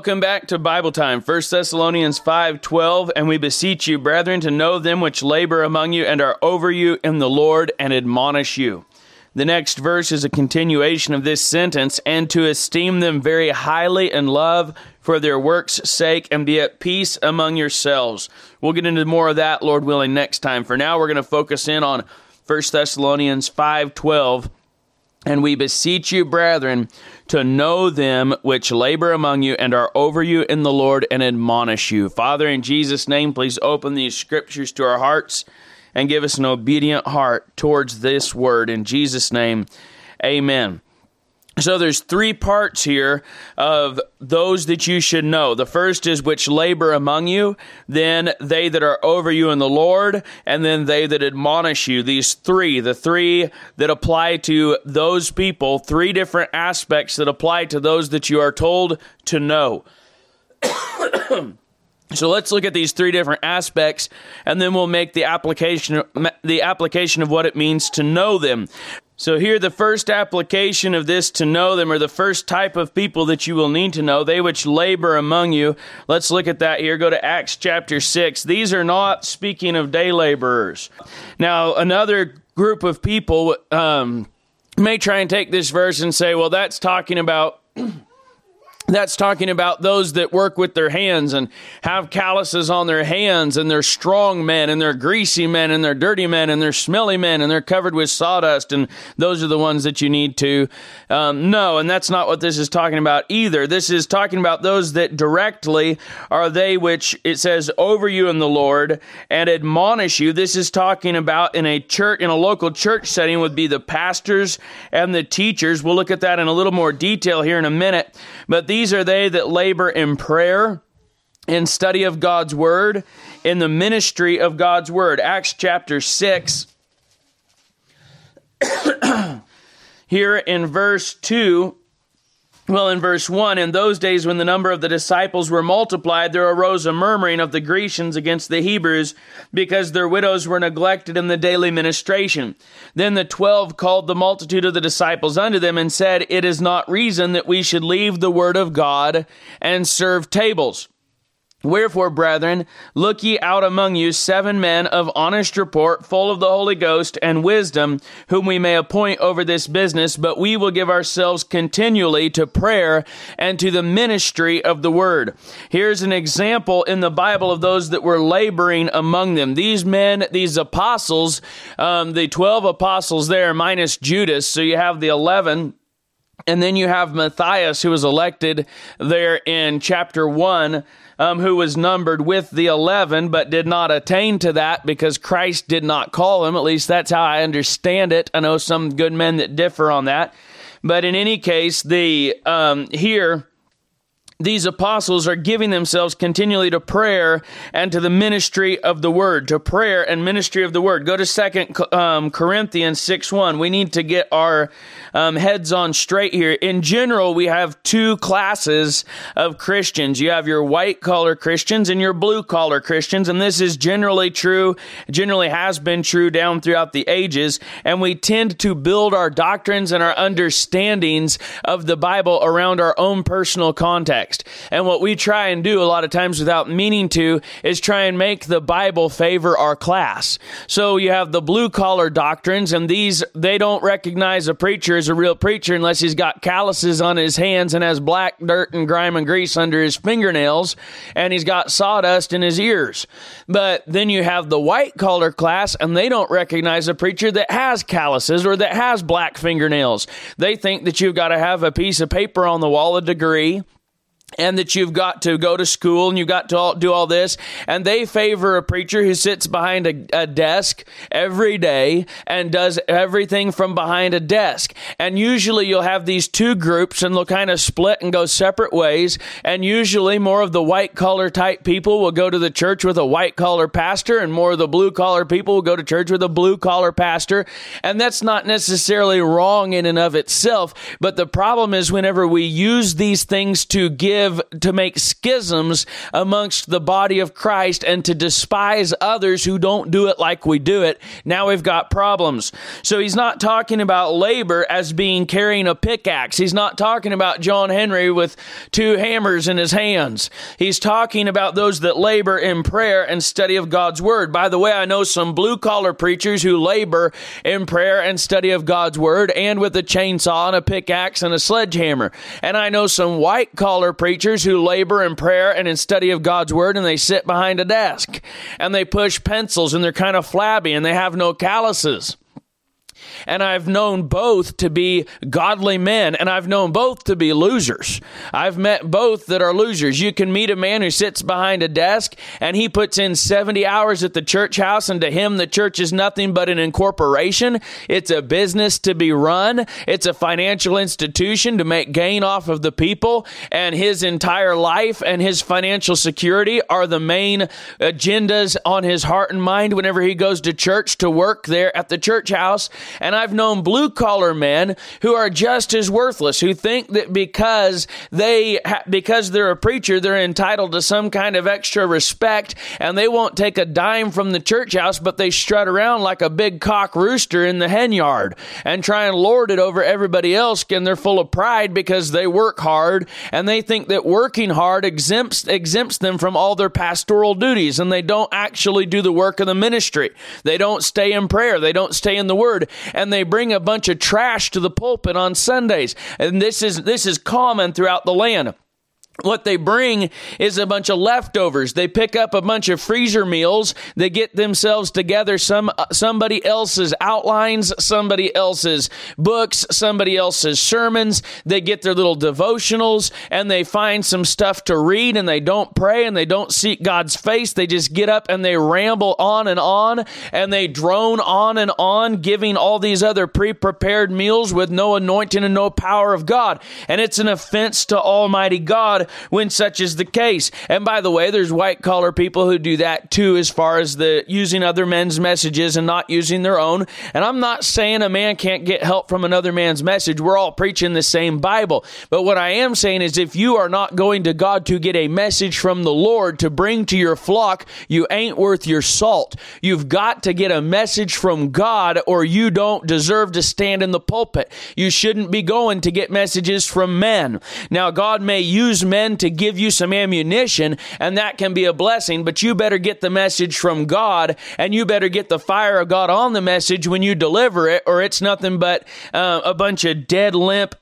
Welcome back to Bible time, 1 Thessalonians 5:12, and we beseech you, brethren, to know them which labor among you and are over you in the Lord and admonish you. The next verse is a continuation of this sentence, and to esteem them very highly in love for their works' sake and be at peace among yourselves. We'll get into more of that, Lord willing, next time. For now, we're going to focus in on 1 Thessalonians 5:12 and we beseech you, brethren, to know them which labor among you and are over you in the Lord and admonish you. Father, in Jesus' name, please open these scriptures to our hearts and give us an obedient heart towards this word. In Jesus' name, amen. So there's three parts here of those that you should know. The first is which labor among you, then they that are over you in the Lord, and then they that admonish you. These three, the three that apply to those people, three different aspects that apply to those that you are told to know. So let's look at these three different aspects and then we'll make the application the application of what it means to know them. So, here, the first application of this to know them, or the first type of people that you will need to know, they which labor among you. Let's look at that here. Go to Acts chapter 6. These are not speaking of day laborers. Now, another group of people um, may try and take this verse and say, well, that's talking about. That's talking about those that work with their hands and have calluses on their hands and they're strong men and they're greasy men and they're dirty men and they're smelly men and they're covered with sawdust and those are the ones that you need to um, know. And that's not what this is talking about either. This is talking about those that directly are they which it says over you in the lord and admonish you. This is talking about in a church in a local church setting would be the pastors and the teachers. We'll look at that in a little more detail here in a minute but these are they that labor in prayer, in study of God's word, in the ministry of God's word. Acts chapter 6. Here in verse 2, well, in verse 1, in those days when the number of the disciples were multiplied, there arose a murmuring of the Grecians against the Hebrews because their widows were neglected in the daily ministration. Then the twelve called the multitude of the disciples unto them and said, It is not reason that we should leave the word of God and serve tables. Wherefore, brethren, look ye out among you seven men of honest report, full of the Holy Ghost and wisdom, whom we may appoint over this business, but we will give ourselves continually to prayer and to the ministry of the word. Here's an example in the Bible of those that were laboring among them. These men, these apostles, um, the 12 apostles there, minus Judas, so you have the 11 and then you have Matthias, who was elected there in chapter 1 um, who was numbered with the 11, but did not attain to that because Christ did not call him. At least that's how I understand it. I know some good men that differ on that. But in any case, the um, here these apostles are giving themselves continually to prayer and to the ministry of the word, to prayer and ministry of the word. Go to Second um, Corinthians 6 1. We need to get our um, heads on straight here. In general, we have two classes of Christians. You have your white collar Christians and your blue collar Christians, and this is generally true, generally has been true down throughout the ages. And we tend to build our doctrines and our understandings of the Bible around our own personal context context. And what we try and do a lot of times without meaning to is try and make the Bible favor our class. So you have the blue collar doctrines, and these, they don't recognize a preacher as a real preacher unless he's got calluses on his hands and has black dirt and grime and grease under his fingernails, and he's got sawdust in his ears. But then you have the white collar class, and they don't recognize a preacher that has calluses or that has black fingernails. They think that you've got to have a piece of paper on the wall, a degree, and that you've got to go to school and you've got to all, do all this. And they favor a preacher who sits behind a, a, desk every day and does everything from behind a desk. And usually you'll have these two groups and they'll kind of split and go separate ways. And usually more of the white collar type people will go to the church with a white collar pastor and more of the blue collar people will go to church with a blue collar pastor. And that's not necessarily wrong in and of itself. But the problem is whenever we use these things to give to make schisms amongst the body of Christ and to despise others who don't do it like we do it. Now we've got problems. So he's not talking about labor as being carrying a pickaxe. He's not talking about John Henry with two hammers in his hands. He's talking about those that labor in prayer and study of God's word. By the way, I know some blue collar preachers who labor in prayer and study of God's word and with a chainsaw and a pickaxe and a sledgehammer. And I know some white collar preachers who labor in prayer and in study of God's word and they sit behind a desk and they push pencils and they're kind of flabby and they have no calluses and I've known both to be godly men, and I've known both to be losers. I've met both that are losers. You can meet a man who sits behind a desk and he puts in 70 hours at the church house, and to him, the church is nothing but an incorporation. It's a business to be run, it's a financial institution to make gain off of the people, and his entire life and his financial security are the main agendas on his heart and mind whenever he goes to church to work there at the church house. And I've known blue collar men who are just as worthless, who think that because they, because they're a preacher, they're entitled to some kind of extra respect and they won't take a dime from the church house, but they strut around like a big cock rooster in the hen yard and try and lord it over everybody else. And they're full of pride because they work hard and they think that working hard exempts, exempts them from all their pastoral duties and they don't actually do the work of the ministry. They don't stay in prayer. They don't stay in the word and they bring a bunch of trash to the pulpit on Sundays. And this is this is common throughout the land what they bring is a bunch of leftovers. They pick up a bunch of freezer meals. They get themselves together some uh, somebody else's outlines, somebody else's books, somebody else's sermons. They get their little devotionals and they find some stuff to read and they don't pray and they don't seek God's face. They just get up and they ramble on and on and they drone on and on giving all these other pre-prepared meals with no anointing and no power of God. And it's an offense to Almighty God when such is the case. And by the way, there's white collar people who do that too, as far as the using other men's messages and not using their own. And I'm not saying a man can't get help from another man's message. We're all preaching the same Bible. But what I am saying is if you are not going to God to get a message from the Lord to bring to your flock, you ain't worth your salt. You've got to get a message from God or you don't deserve to stand in the pulpit. You shouldn't be going to get messages from men. Now, God may use men to give you some ammunition, and that can be a blessing, but you better get the message from God, and you better get the fire of God on the message when you deliver it, or it's nothing but uh, a bunch of dead, limp,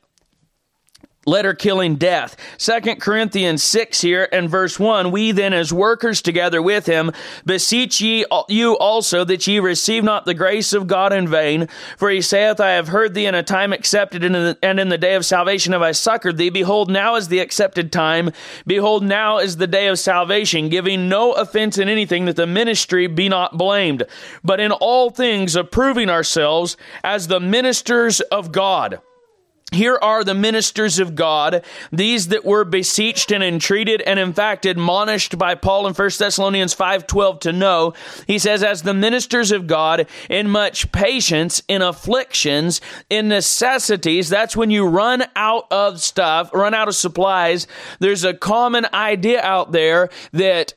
letter killing death. Second Corinthians 6 here and verse 1 We then, as workers together with him, beseech ye you also that ye receive not the grace of God in vain. For he saith, I have heard thee in a time accepted, and in the day of salvation have I succored thee. Behold, now is the accepted time. Behold, now is the day of salvation, giving no offense in anything that the ministry be not blamed, but in all things approving ourselves as the ministers of God here are the ministers of God, these that were beseeched and entreated and in fact admonished by Paul in 1 Thessalonians 5:12 to know. He says as the ministers of God in much patience, in afflictions, in necessities, that's when you run out of stuff, run out of supplies. There's a common idea out there that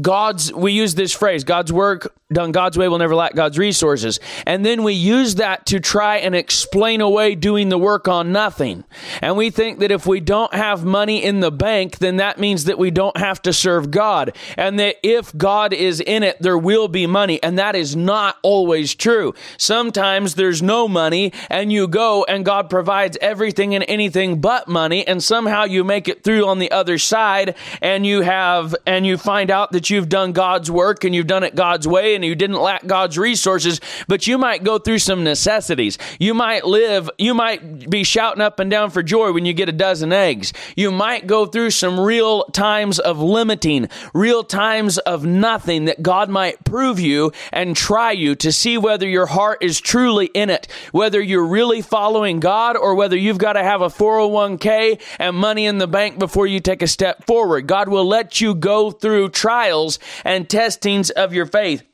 God's, we use this phrase, God's work done God's way will never lack God's resources. And then we use that to try and explain away doing the work on nothing. And we think that if we don't have money in the bank, then that means that we don't have to serve God. And that if God is in it, there will be money. And that is not always true. Sometimes there's no money and you go and God provides everything and anything but money. And somehow you make it through on the other side and you have, and you find out that you've done God's work and you've done it God's way and you didn't lack God's resources, but you might go through some necessities. You might live, you might be shouting up and down for joy when you get a dozen eggs. You might go through some real times of limiting, real times of nothing that God might prove you and try you to see whether your heart is truly in it, whether you're really following God or whether you've got to have a 401k and money in the bank before you take a step forward. God will let you go through trials and testings of your faith.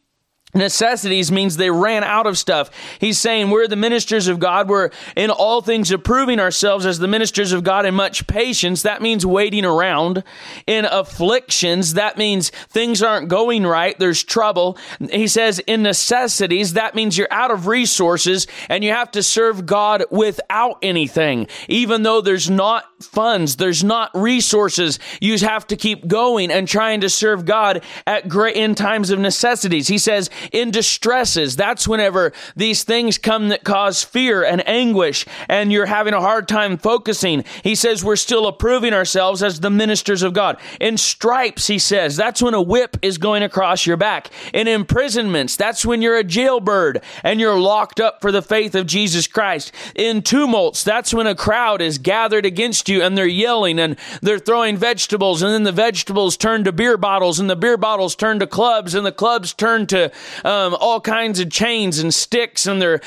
Necessities means they ran out of stuff. He's saying we're the ministers of God. We're in all things approving ourselves as the ministers of God in much patience. That means waiting around. In afflictions, that means things aren't going right. There's trouble. He says in necessities, that means you're out of resources and you have to serve God without anything. Even though there's not funds, there's not resources, you have to keep going and trying to serve God at great in times of necessities. He says in distresses. That's whenever these things come that cause fear and anguish and you're having a hard time focusing. He says we're still approving ourselves as the ministers of God. In stripes, he says, that's when a whip is going across your back. In imprisonments, that's when you're a jailbird and you're locked up for the faith of Jesus Christ. In tumults, that's when a crowd is gathered against you and they're yelling and they're throwing vegetables and then the vegetables turn to beer bottles and the beer bottles turn to clubs and the clubs turn to um, all kinds of chains and sticks, and they're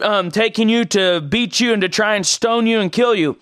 um, taking you to beat you and to try and stone you and kill you.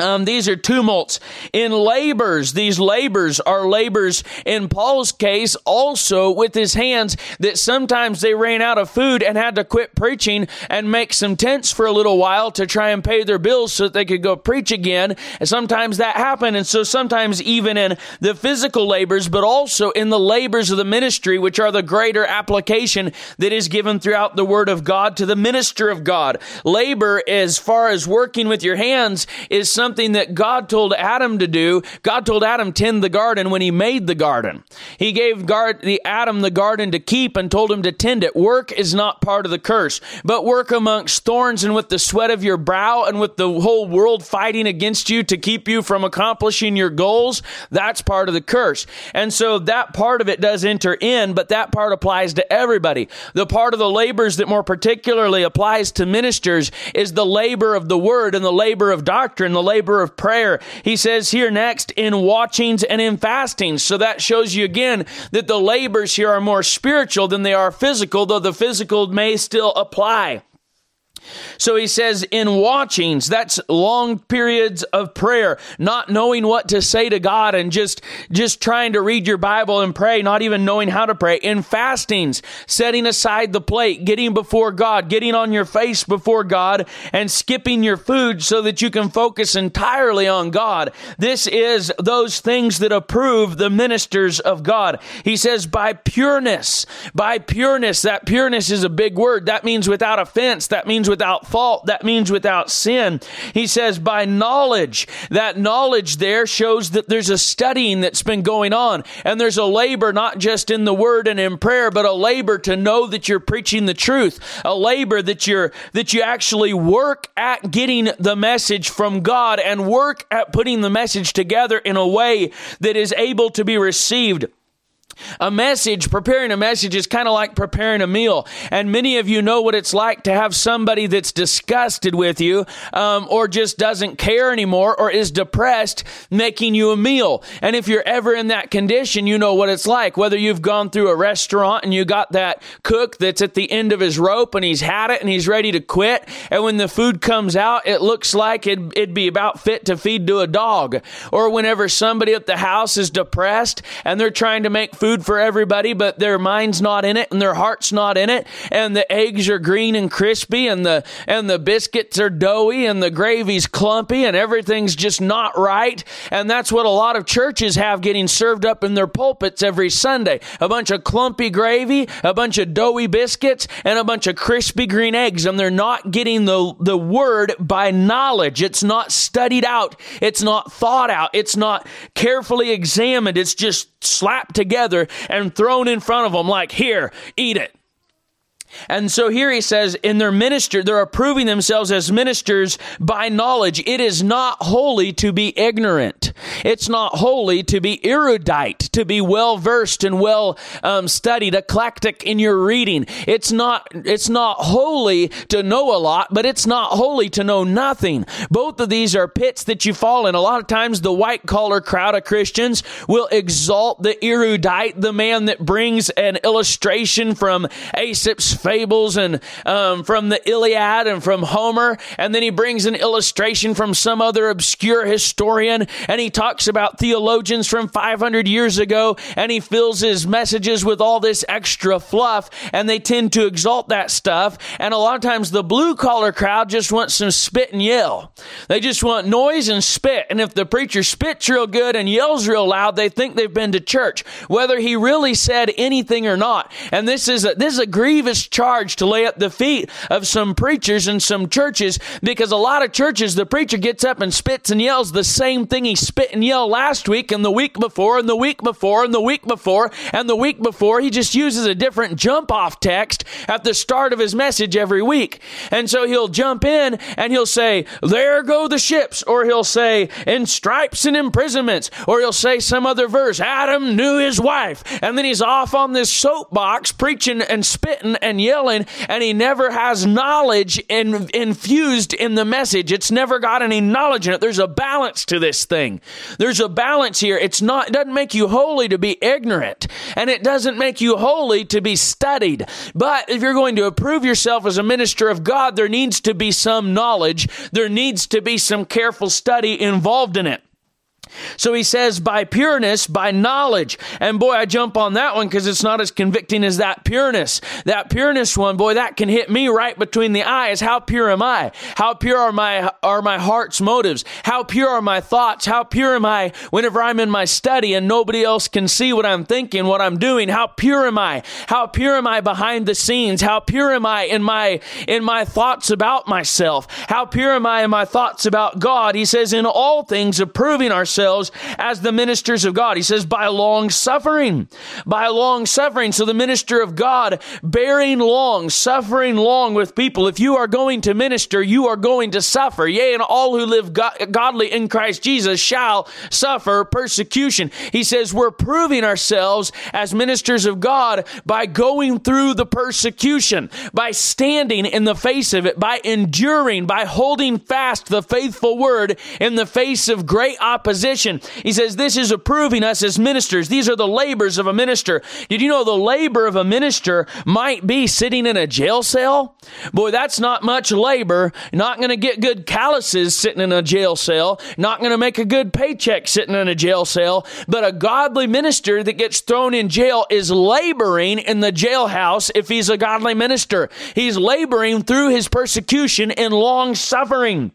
Um, these are tumults in labors. These labors are labors in Paul's case also with his hands that sometimes they ran out of food and had to quit preaching and make some tents for a little while to try and pay their bills so that they could go preach again. And sometimes that happened. And so sometimes even in the physical labors, but also in the labors of the ministry, which are the greater application that is given throughout the word of God to the minister of God. Labor, as far as working with your hands, is something that God told Adam to do. God told Adam to tend the garden when he made the garden. He gave guard, the Adam the garden to keep and told him to tend it. Work is not part of the curse, but work amongst thorns and with the sweat of your brow and with the whole world fighting against you to keep you from accomplishing your goals. That's part of the curse. And so that part of it does enter in, but that part applies to everybody. The part of the labors that more particularly applies to ministers is the labor of the word and the labor of doctrine, the labor of prayer. He says here next, in watchings and in fastings. So that shows you again that the labors here are more spiritual than they are physical, though the physical may still apply. So he says in watchings, that's long periods of prayer, not knowing what to say to God and just, just trying to read your Bible and pray, not even knowing how to pray. In fastings, setting aside the plate, getting before God, getting on your face before God and skipping your food so that you can focus entirely on God. This is those things that approve the ministers of God. He says by pureness, by pureness, that pureness is a big word. That means without offense. That means without fault. That means without sin. He says by knowledge. That knowledge there shows that there's a studying that's been going on and there's a labor not just in the word and in prayer, but a labor to know that you're preaching the truth. A labor that you're, that you actually work at getting the message from God and work at putting the message together in a way that is able to be received. A message, preparing a message is kind of like preparing a meal. And many of you know what it's like to have somebody that's disgusted with you, um, or just doesn't care anymore, or is depressed, making you a meal. And if you're ever in that condition, you know what it's like. Whether you've gone through a restaurant and you got that cook that's at the end of his rope and he's had it and he's ready to quit. And when the food comes out, it looks like it'd, it'd be about fit to feed to a dog. Or whenever somebody at the house is depressed and they're trying to make food food for everybody, but their mind's not in it and their heart's not in it. And the eggs are green and crispy and the, and the biscuits are doughy and the gravy's clumpy and everything's just not right. And that's what a lot of churches have getting served up in their pulpits every Sunday. A bunch of clumpy gravy, a bunch of doughy biscuits, and a bunch of crispy green eggs. And they're not getting the, the word by knowledge. It's not studied out. It's not thought out. It's not carefully examined. It's just slapped together and thrown in front of them like, here, eat it. And so here he says, in their minister, they're approving themselves as ministers by knowledge. It is not holy to be ignorant. It's not holy to be erudite, to be well versed and well um, studied, eclectic in your reading. It's not, it's not holy to know a lot, but it's not holy to know nothing. Both of these are pits that you fall in. A lot of times the white collar crowd of Christians will exalt the erudite, the man that brings an illustration from Aesop's fables and um, from the Iliad and from Homer, and then he brings an illustration from some other obscure historian, and he talks about theologians from 500 years ago and he fills his messages with all this extra fluff and they tend to exalt that stuff. And a lot of times the blue collar crowd just wants some spit and yell. They just want noise and spit. And if the preacher spits real good and yells real loud, they think they've been to church, whether he really said anything or not. And this is a, this is a grievous charge to lay at the feet of some preachers and some churches because a lot of churches, the preacher gets up and spits and yells the same thing he spit and yelled last week and the week before and the week before and the week before and the week before. He just uses a different jump off text at the start of his message every week. And so he'll jump in and he'll say, There go the ships. Or he'll say, In stripes and imprisonments. Or he'll say some other verse, Adam knew his wife. And then he's off on this soapbox preaching and spitting and yelling, and he never has knowledge in, infused in the message. It's never got any knowledge in it. There's a balance to this thing. There's a balance here. It's not, it doesn't make you holy to be ignorant, and it doesn't make you holy to be studied. But if you're going to approve yourself as a minister of God, there needs to be some knowledge. There needs to be some careful study involved in it. So he says, by pureness, by knowledge. And boy, I jump on that one because it's not as convicting as that pureness. That pureness one, boy, that can hit me right between the eyes. How pure am I? How pure are my, are my heart's motives? How pure are my thoughts? How pure am I whenever I'm in my study and nobody else can see what I'm thinking, what I'm doing? How pure am I? How pure am I behind the scenes? How pure am I in my, in my thoughts about myself? How pure am I in my thoughts about God? He says, in all things, approving ourselves ourselves as the ministers of God. He says, by long suffering, by long suffering. So the minister of God bearing long, suffering long with people. If you are going to minister, you are going to suffer. Yea, and all who live godly in Christ Jesus shall suffer persecution. He says, we're proving ourselves as ministers of God by going through the persecution, by standing in the face of it, by enduring, by holding fast the faithful word in the face of great opposition position. He says, This is approving us as ministers. These are the labors of a minister. Did you know the labor of a minister might be sitting in a jail cell? Boy, that's not much labor. Not going to get good calluses sitting in a jail cell. Not going to make a good paycheck sitting in a jail cell. But a godly minister that gets thrown in jail is laboring in the jailhouse if he's a godly minister. He's laboring through his persecution and long suffering.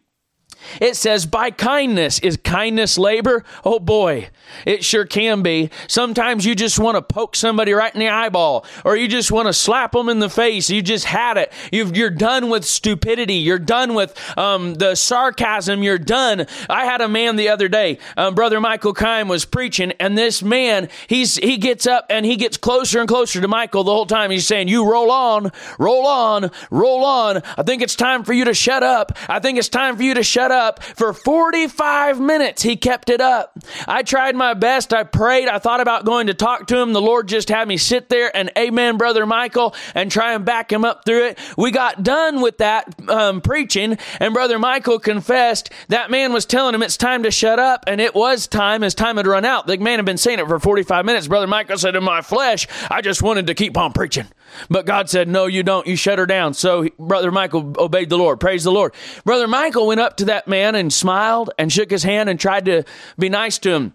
It says, by kindness. Is kindness labor? Oh boy, it sure can be. Sometimes you just want to poke somebody right in the eyeball, or you just want to slap them in the face. You just had it. you are done with stupidity. You're done with um, the sarcasm. You're done. I had a man the other day, um, Brother Michael Kime was preaching, and this man, he's he gets up and he gets closer and closer to Michael the whole time. He's saying, You roll on, roll on, roll on. I think it's time for you to shut up. I think it's time for you to shut up up for 45 minutes. He kept it up. I tried my best. I prayed. I thought about going to talk to him. The Lord just had me sit there and amen, Brother Michael, and try and back him up through it. We got done with that um, preaching, and Brother Michael confessed that man was telling him it's time to shut up, and it was time. His time had run out. The man had been saying it for 45 minutes. Brother Michael said, In my flesh, I just wanted to keep on preaching. But God said, No, you don't. You shut her down. So Brother Michael obeyed the Lord. Praise the Lord. Brother Michael went up to that man and smiled and shook his hand and tried to be nice to him.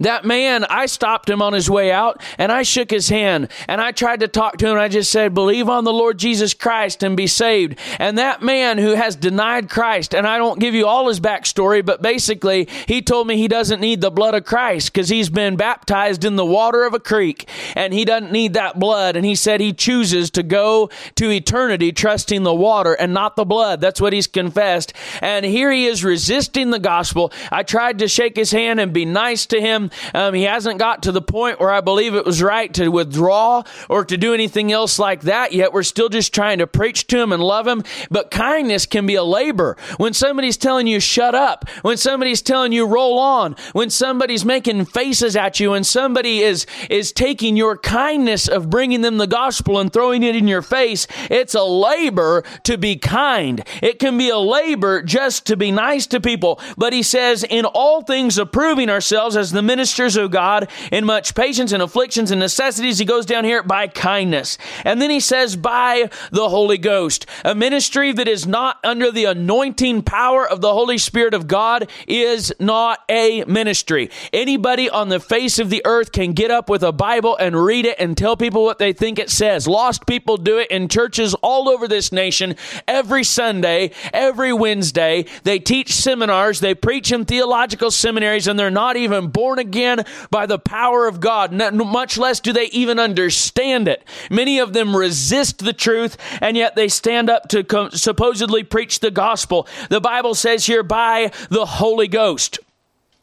That man, I stopped him on his way out and I shook his hand and I tried to talk to him. I just said, believe on the Lord Jesus Christ and be saved. And that man who has denied Christ, and I don't give you all his backstory, but basically he told me he doesn't need the blood of Christ because he's been baptized in the water of a creek and he doesn't need that blood. And he said he chooses to go to eternity trusting the water and not the blood. That's what he's confessed. And here he is resisting the gospel. I tried to shake his hand and be nice to him him. Um, he hasn't got to the point where I believe it was right to withdraw or to do anything else like that yet. We're still just trying to preach to him and love him. But kindness can be a labor. When somebody's telling you shut up, when somebody's telling you roll on, when somebody's making faces at you, and somebody is is taking your kindness of bringing them the gospel and throwing it in your face, it's a labor to be kind. It can be a labor just to be nice to people. But he says, in all things approving ourselves as the the ministers of God in much patience and afflictions and necessities. He goes down here by kindness. And then he says by the Holy Ghost. A ministry that is not under the anointing power of the Holy Spirit of God is not a ministry. Anybody on the face of the earth can get up with a Bible and read it and tell people what they think it says. Lost people do it in churches all over this nation every Sunday, every Wednesday. They teach seminars, they preach in theological seminaries, and they're not even born again by the power of God, much less do they even understand it. Many of them resist the truth, and yet they stand up to supposedly preach the gospel. The Bible says here, by the Holy Ghost.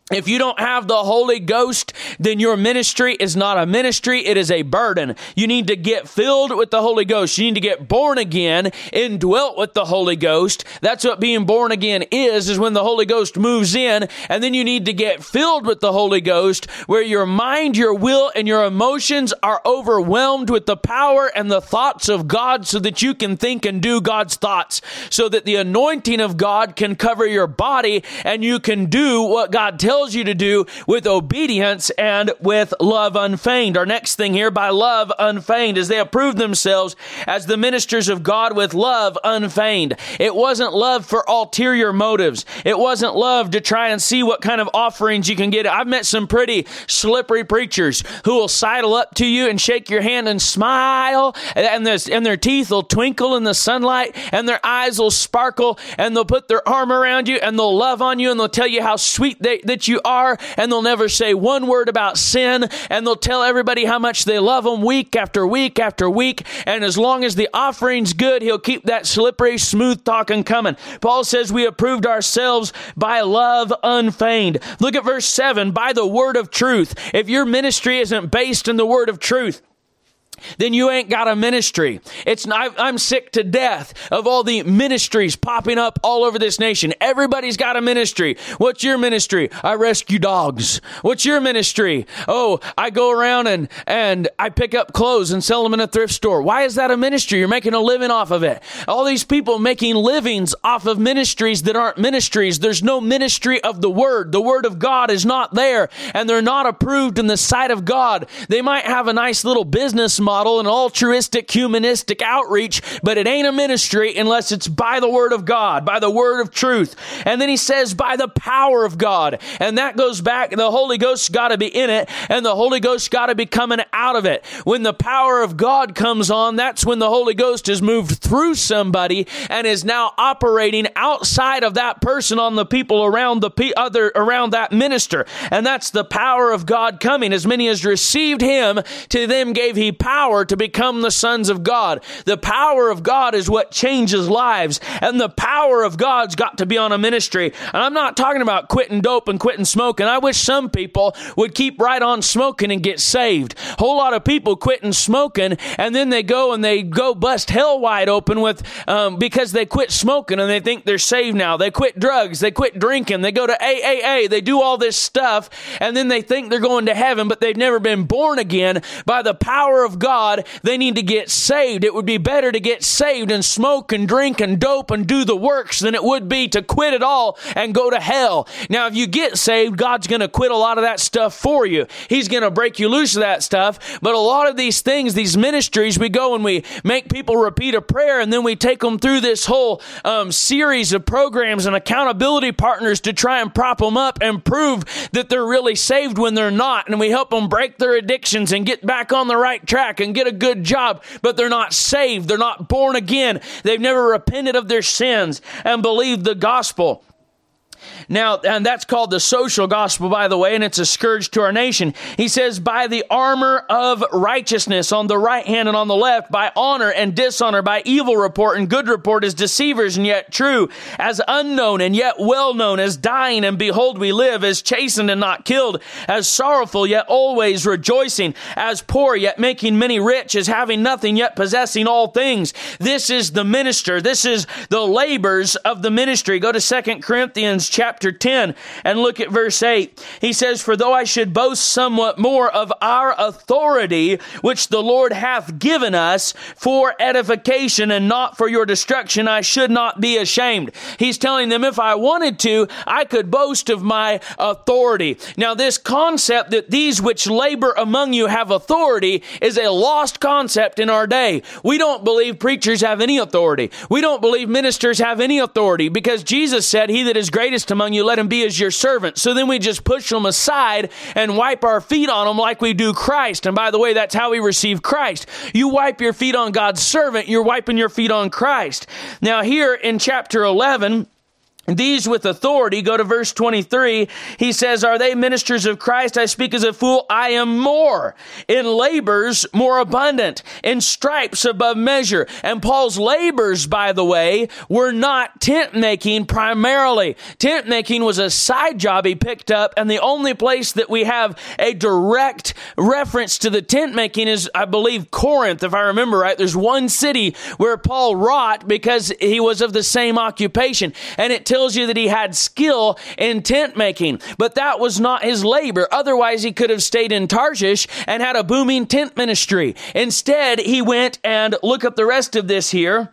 If you don't have the Holy Ghost, then your ministry is not a ministry, it is a burden. You need to get filled with the Holy Ghost. You need to get born again, indwelt with the Holy Ghost. That's what being born again is, is when the Holy Ghost moves in, and then you need to get filled with the Holy Ghost, where your mind, your will, and your emotions are overwhelmed with the power and the thoughts of God so that you can think and do God's thoughts, so that the anointing of God can cover your body and you can do what God tells tells you to do with obedience and with love unfeigned. Our next thing here, by love unfeigned, is they approved themselves as the ministers of God with love unfeigned. It wasn't love for ulterior motives. It wasn't love to try and see what kind of offerings you can get. I've met some pretty slippery preachers who will sidle up to you and shake your hand and smile, and, this, and their teeth will twinkle in the sunlight, and their eyes will sparkle, and they'll put their arm around you, and they'll love on you, and they'll tell you how sweet they, that you are, and they'll never say one word about sin, and they'll tell everybody how much they love them week after week after week. And as long as the offering's good, he'll keep that slippery, smooth talking coming. Paul says we approved ourselves by love unfeigned. Look at verse 7 by the word of truth. If your ministry isn't based in the word of truth, then you ain't got a ministry. It's I'm sick to death of all the ministries popping up all over this nation. Everybody's got a ministry. What's your ministry? I rescue dogs. What's your ministry? Oh, I go around and and I pick up clothes and sell them in a thrift store. Why is that a ministry? You're making a living off of it. All these people making livings off of ministries that aren't ministries. There's no ministry of the word. The word of God is not there and they're not approved in the sight of God. They might have a nice little business model, an altruistic, humanistic outreach, but it ain't a ministry unless it's by the word of God, by the word of truth. And then he says, by the power of God. And that goes back, the Holy Ghost's got to be in it, and the Holy Ghost's got to be coming out of it. When the power of God comes on, that's when the Holy Ghost has moved through somebody and is now operating outside of that person on the people around the other around that minister. And that's the power of God coming. As many as received him, to them gave he power power to become the sons of God. The power of God is what changes lives, and the power of God's got to be on a ministry. And I'm not talking about quitting dope and quitting smoking. I wish some people would keep right on smoking and get saved. A whole lot of people quitting smoking, and then they go and they go bust hell wide open with um, because they quit smoking and they think they're saved now. They quit drugs, they quit drinking, they go to AAA, they do all this stuff, and then they think they're going to heaven, but they've never been born again by the power of God God, they need to get saved. It would be better to get saved and smoke and drink and dope and do the works than it would be to quit it all and go to hell. Now, if you get saved, God's going to quit a lot of that stuff for you. He's going to break you loose of that stuff. But a lot of these things, these ministries, we go and we make people repeat a prayer and then we take them through this whole um, series of programs and accountability partners to try and prop them up and prove that they're really saved when they're not. And we help them break their addictions and get back on the right track and get a good job, but they're not saved. They're not born again. They've never repented of their sins and believed the gospel. Now, and that's called the social gospel, by the way, and it's a scourge to our nation. He says, by the armor of righteousness on the right hand and on the left, by honor and dishonor, by evil report and good report, as deceivers and yet true, as unknown and yet well known, as dying and behold we live, as chastened and not killed, as sorrowful yet always rejoicing, as poor yet making many rich, as having nothing yet possessing all things. This is the minister. This is the labors of the ministry. Go to Second Corinthians chapter chapter 10 and look at verse 8. He says, For though I should boast somewhat more of our authority, which the Lord hath given us for edification and not for your destruction, I should not be ashamed. He's telling them, if I wanted to, I could boast of my authority. Now, this concept that these which labor among you have authority is a lost concept in our day. We don't believe preachers have any authority. We don't believe ministers have any authority because Jesus said, He that is greatest among you, let him be as your servant. So then we just push them aside and wipe our feet on them like we do Christ. And by the way, that's how we receive Christ. You wipe your feet on God's servant, you're wiping your feet on Christ. Now, here in chapter 11, these with authority, go to verse 23. He says, Are they ministers of Christ? I speak as a fool. I am more. In labors, more abundant. In stripes, above measure. And Paul's labors, by the way, were not tent making primarily. Tent making was a side job he picked up. And the only place that we have a direct reference to the tent making is, I believe, Corinth, if I remember right. There's one city where Paul wrought because he was of the same occupation. And it tells you that he had skill in tent making, but that was not his labor. Otherwise, he could have stayed in Tarshish and had a booming tent ministry. Instead, he went and look up the rest of this here.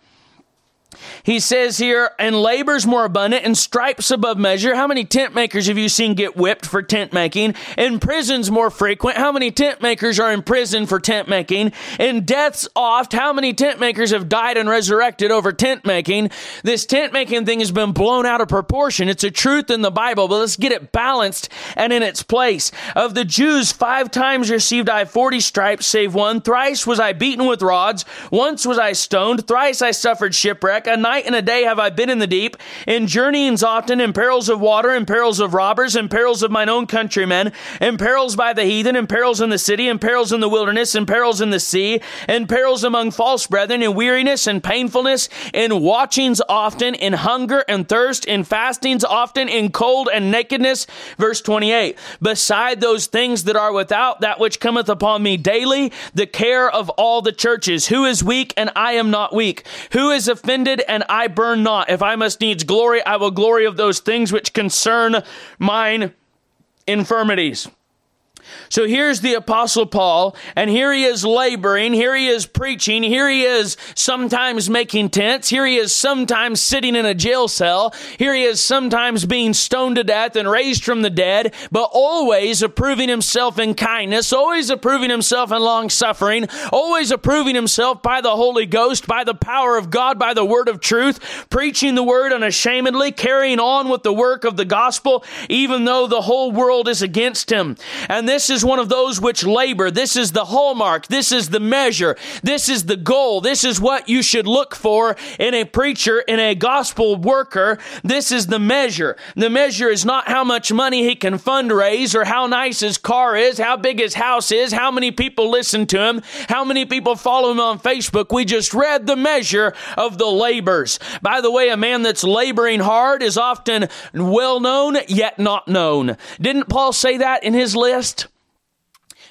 He says here, and labor's more abundant, and stripes above measure. How many tent makers have you seen get whipped for tent making? In prisons more frequent. How many tent makers are in prison for tent making? In deaths oft. How many tent makers have died and resurrected over tent making? This tent making thing has been blown out of proportion. It's a truth in the Bible, but let's get it balanced and in its place. Of the Jews, five times received I forty stripes, save one. Thrice was I beaten with rods. Once was I stoned. Thrice I suffered shipwreck. A night and a day have I been in the deep, in journeyings often, in perils of water, in perils of robbers, in perils of mine own countrymen, in perils by the heathen, in perils in the city, in perils in the wilderness, in perils in the sea, in perils among false brethren, in weariness and painfulness, in watchings often, in hunger and thirst, in fastings often, in cold and nakedness. Verse 28. Beside those things that are without, that which cometh upon me daily, the care of all the churches. Who is weak and I am not weak? Who is offended and I burn not. If I must needs glory, I will glory of those things which concern mine infirmities. So here's the apostle Paul, and here he is laboring, here he is preaching, here he is sometimes making tents, here he is sometimes sitting in a jail cell, here he is sometimes being stoned to death and raised from the dead, but always approving himself in kindness, always approving himself in long suffering, always approving himself by the Holy Ghost, by the power of God, by the word of truth, preaching the word unashamedly, carrying on with the work of the gospel, even though the whole world is against him. And this is one of those which labor. This is the hallmark. This is the measure. This is the goal. This is what you should look for in a preacher, in a gospel worker. This is the measure. The measure is not how much money he can fundraise or how nice his car is, how big his house is, how many people listen to him, how many people follow him on Facebook. We just read the measure of the labors. By the way, a man that's laboring hard is often well known yet not known. Didn't Paul say that in his list?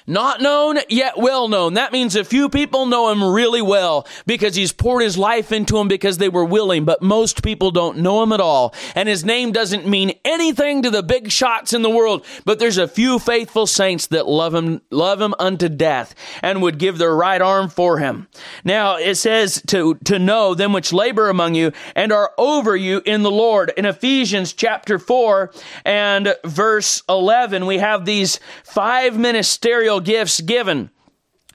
Not known, yet well known. That means a few people know him really well because he's poured his life into them because they were willing, but most people don't know him at all. And his name doesn't mean anything to the big shots in the world, but there's a few faithful saints that love him, love him unto death and would give their right arm for him. Now it says to, to know them which labor among you and are over you in the Lord. In Ephesians chapter 4 and verse 11, we have these five ministerial gifts given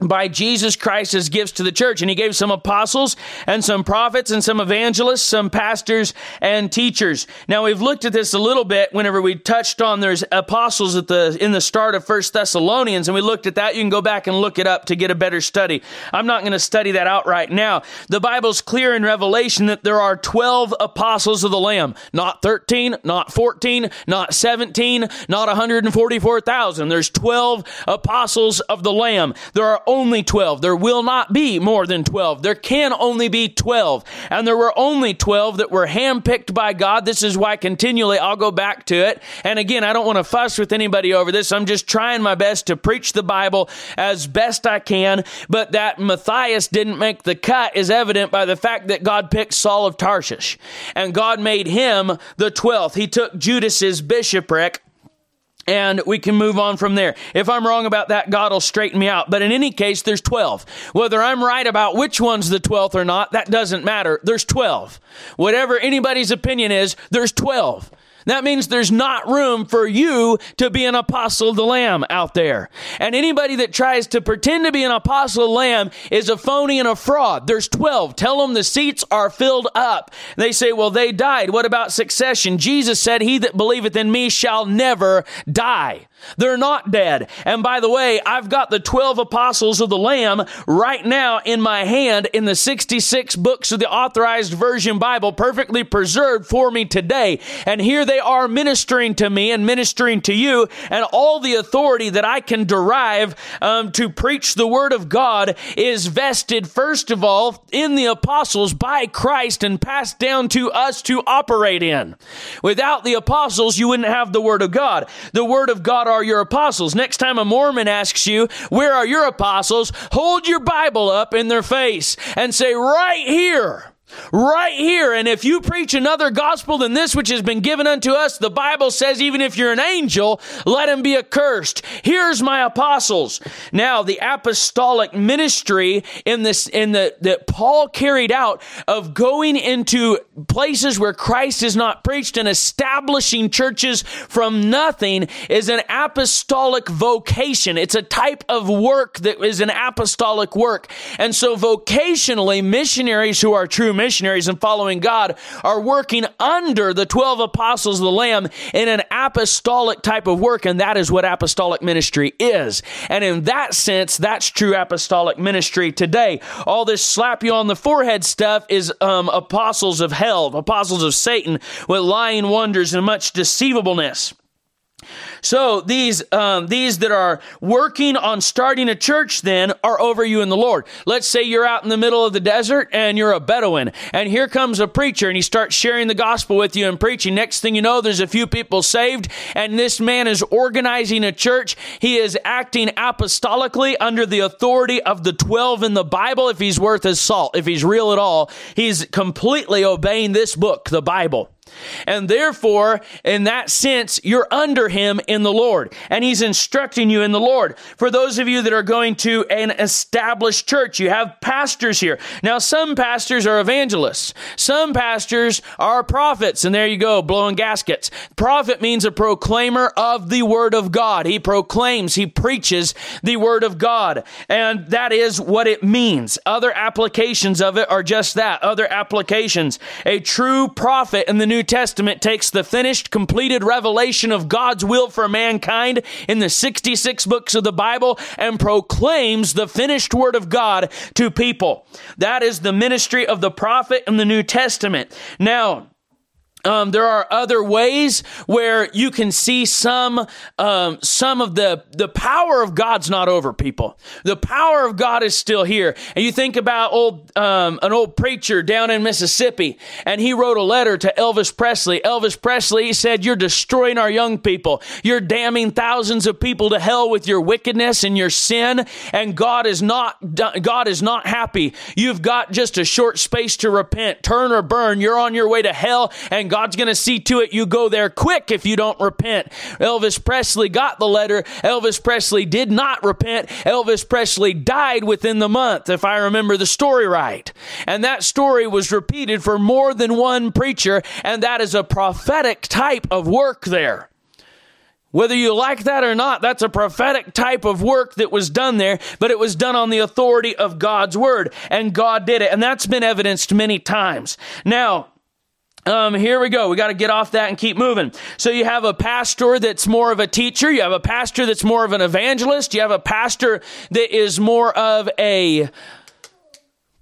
by Jesus Christ as gifts to the church. And he gave some apostles and some prophets and some evangelists, some pastors and teachers. Now we've looked at this a little bit whenever we touched on there's apostles at the, in the start of First Thessalonians and we looked at that. You can go back and look it up to get a better study. I'm not going to study that out right now. The Bible's clear in Revelation that there are 12 apostles of the Lamb, not 13, not 14, not 17, not 144,000. There's 12 apostles of the Lamb. There are only 12. There will not be more than 12. There can only be 12. And there were only 12 that were handpicked by God. This is why continually I'll go back to it. And again, I don't want to fuss with anybody over this. I'm just trying my best to preach the Bible as best I can. But that Matthias didn't make the cut is evident by the fact that God picked Saul of Tarshish. And God made him the 12th. He took Judas's bishopric and we can move on from there. If I'm wrong about that, God will straighten me out. But in any case, there's 12. Whether I'm right about which one's the 12th or not, that doesn't matter. There's 12. Whatever anybody's opinion is, there's 12. That means there's not room for you to be an apostle of the Lamb out there. And anybody that tries to pretend to be an apostle of the Lamb is a phony and a fraud. There's 12. Tell them the seats are filled up. They say, well, they died. What about succession? Jesus said, he that believeth in me shall never die. They're not dead. And by the way, I've got the 12 apostles of the Lamb right now in my hand in the 66 books of the authorized version Bible, perfectly preserved for me today. And here they are ministering to me and ministering to you, and all the authority that I can derive um, to preach the Word of God is vested, first of all, in the apostles by Christ and passed down to us to operate in. Without the apostles, you wouldn't have the Word of God. The Word of God are your apostles. Next time a Mormon asks you, Where are your apostles? hold your Bible up in their face and say, Right here. Right here. And if you preach another gospel than this which has been given unto us, the Bible says, even if you're an angel, let him be accursed. Here's my apostles. Now, the apostolic ministry in this, in the, that Paul carried out of going into places where Christ is not preached and establishing churches from nothing is an apostolic vocation. It's a type of work that is an apostolic work. And so vocationally, missionaries who are true missionaries and following God are working under the 12 apostles of the Lamb in an apostolic type of work, and that is what apostolic ministry is. And in that sense, that's true apostolic ministry today. All this slap you on the forehead stuff is um, apostles of hell, apostles of Satan with lying wonders and much deceivableness. So these um, these that are working on starting a church then are over you in the Lord. Let's say you're out in the middle of the desert and you're a Bedouin, and here comes a preacher and he starts sharing the gospel with you and preaching. Next thing you know, there's a few people saved, and this man is organizing a church. He is acting apostolically under the authority of the twelve in the Bible. If he's worth his salt, if he's real at all, he's completely obeying this book, the Bible. And therefore, in that sense, you're under him in the Lord. And he's instructing you in the Lord. For those of you that are going to an established church, you have pastors here. Now, some pastors are evangelists. Some pastors are prophets. And there you go, blowing gaskets. Prophet means a proclaimer of the word of God. He proclaims, he preaches the word of God. And that is what it means. Other applications of it are just that. Other applications. A true prophet in the New Testament takes the finished, completed revelation of God's will for mankind in the 66 books of the Bible and proclaims the finished word of God to people. That is the ministry of the prophet in the New Testament. Now, um, there are other ways where you can see some um, some of the the power of God's not over people. The power of God is still here. And you think about old um, an old preacher down in Mississippi, and he wrote a letter to Elvis Presley. Elvis Presley said, "You're destroying our young people. You're damning thousands of people to hell with your wickedness and your sin. And God is not God is not happy. You've got just a short space to repent, turn or burn. You're on your way to hell, and God's going to see to it you go there quick if you don't repent. Elvis Presley got the letter. Elvis Presley did not repent. Elvis Presley died within the month, if I remember the story right. And that story was repeated for more than one preacher, and that is a prophetic type of work there. Whether you like that or not, that's a prophetic type of work that was done there, but it was done on the authority of God's word, and God did it. And that's been evidenced many times. Now, um, here we go. We got to get off that and keep moving. So you have a pastor that's more of a teacher. You have a pastor that's more of an evangelist. You have a pastor that is more of a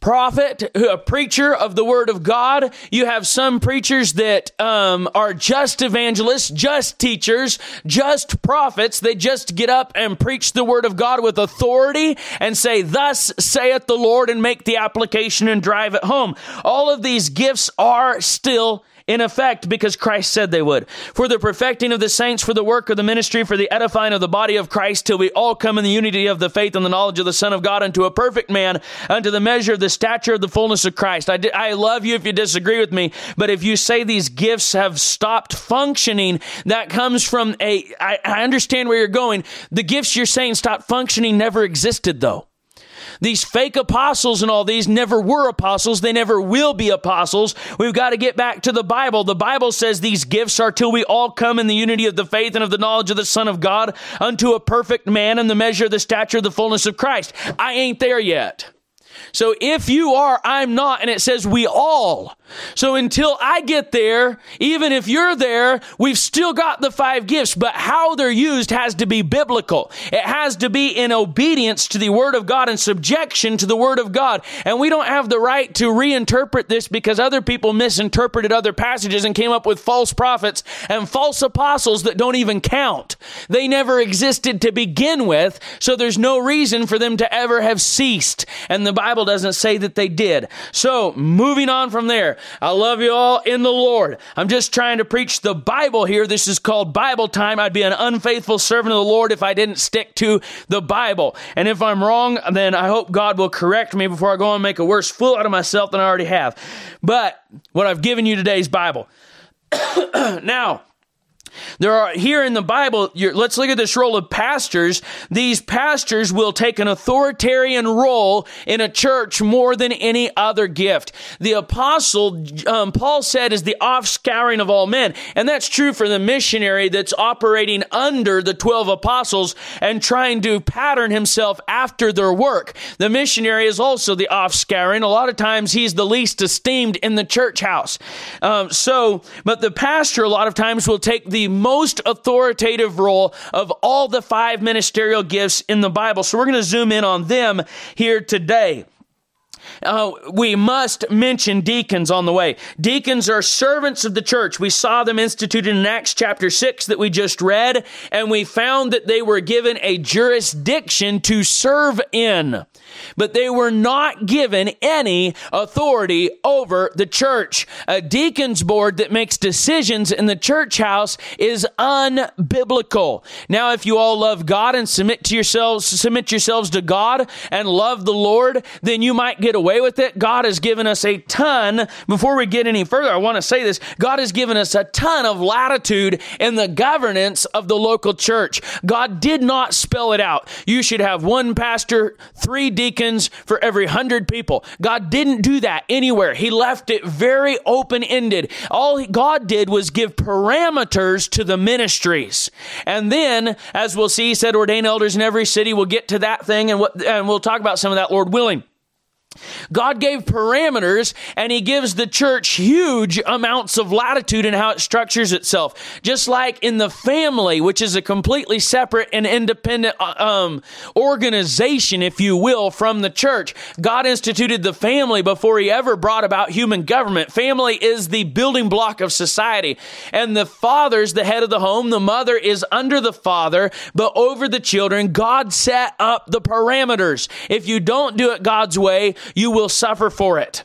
prophet, a preacher of the word of God. You have some preachers that um, are just evangelists, just teachers, just prophets. They just get up and preach the word of God with authority and say, Thus saith the Lord, and make the application and drive it home. All of these gifts are still in effect because Christ said they would. For the perfecting of the saints, for the work of the ministry, for the edifying of the body of Christ, till we all come in the unity of the faith and the knowledge of the Son of God, unto a perfect man, unto the measure of the stature of the fullness of Christ. I, I love you if you disagree with me, but if you say these gifts have stopped functioning, that comes from a. I, I understand where you're going. The gifts you're saying stopped functioning never existed, though. These fake apostles and all these never were apostles. They never will be apostles. We've got to get back to the Bible. The Bible says these gifts are till we all come in the unity of the faith and of the knowledge of the Son of God unto a perfect man in the measure of the stature of the fullness of Christ. I ain't there yet. So if you are, I'm not, and it says we all. So until I get there, even if you're there, we've still got the five gifts, but how they're used has to be biblical. It has to be in obedience to the Word of God and subjection to the Word of God. And we don't have the right to reinterpret this because other people misinterpreted other passages and came up with false prophets and false apostles that don't even count. They never existed to begin with, so there's no reason for them to ever have ceased. And the Bible doesn't say that they did. So, moving on from there, I love you all in the Lord. I'm just trying to preach the Bible here. This is called Bible time. I'd be an unfaithful servant of the Lord if I didn't stick to the Bible. And if I'm wrong, then I hope God will correct me before I go and make a worse fool out of myself than I already have. But what I've given you today is Bible. now, there are here in the Bible, let's look at this role of pastors. These pastors will take an authoritarian role in a church more than any other gift. The apostle, um, Paul said, is the offscouring of all men. And that's true for the missionary that's operating under the 12 apostles and trying to pattern himself after their work. The missionary is also the offscouring. A lot of times he's the least esteemed in the church house. Um, so, but the pastor a lot of times will take the most authoritative role of all the five ministerial gifts in the Bible. So we're going to zoom in on them here today. Uh, we must mention deacons on the way. Deacons are servants of the church. We saw them instituted in Acts chapter 6 that we just read, and we found that they were given a jurisdiction to serve in but they were not given any authority over the church. A deacon's board that makes decisions in the church house is unbiblical. Now, if you all love God and submit to yourselves, submit yourselves to God and love the Lord, then you might get away with it. God has given us a ton. Before we get any further, I want to say this. God has given us a ton of latitude in the governance of the local church. God did not spell it out. You should have one pastor, three deacons for every hundred people. God didn't do that anywhere. He left it very open ended. All God did was give parameters to the ministries. And then, as we'll see, he said, ordain elders in every city. We'll get to that thing and, what, and we'll talk about some of that, Lord willing. God gave parameters and he gives the church huge amounts of latitude in how it structures itself. Just like in the family, which is a completely separate and independent uh, um, organization, if you will, from the church. God instituted the family before he ever brought about human government. Family is the building block of society. And the father's the head of the home. The mother is under the father, but over the children. God set up the parameters. If you don't do it God's way, you will suffer for it.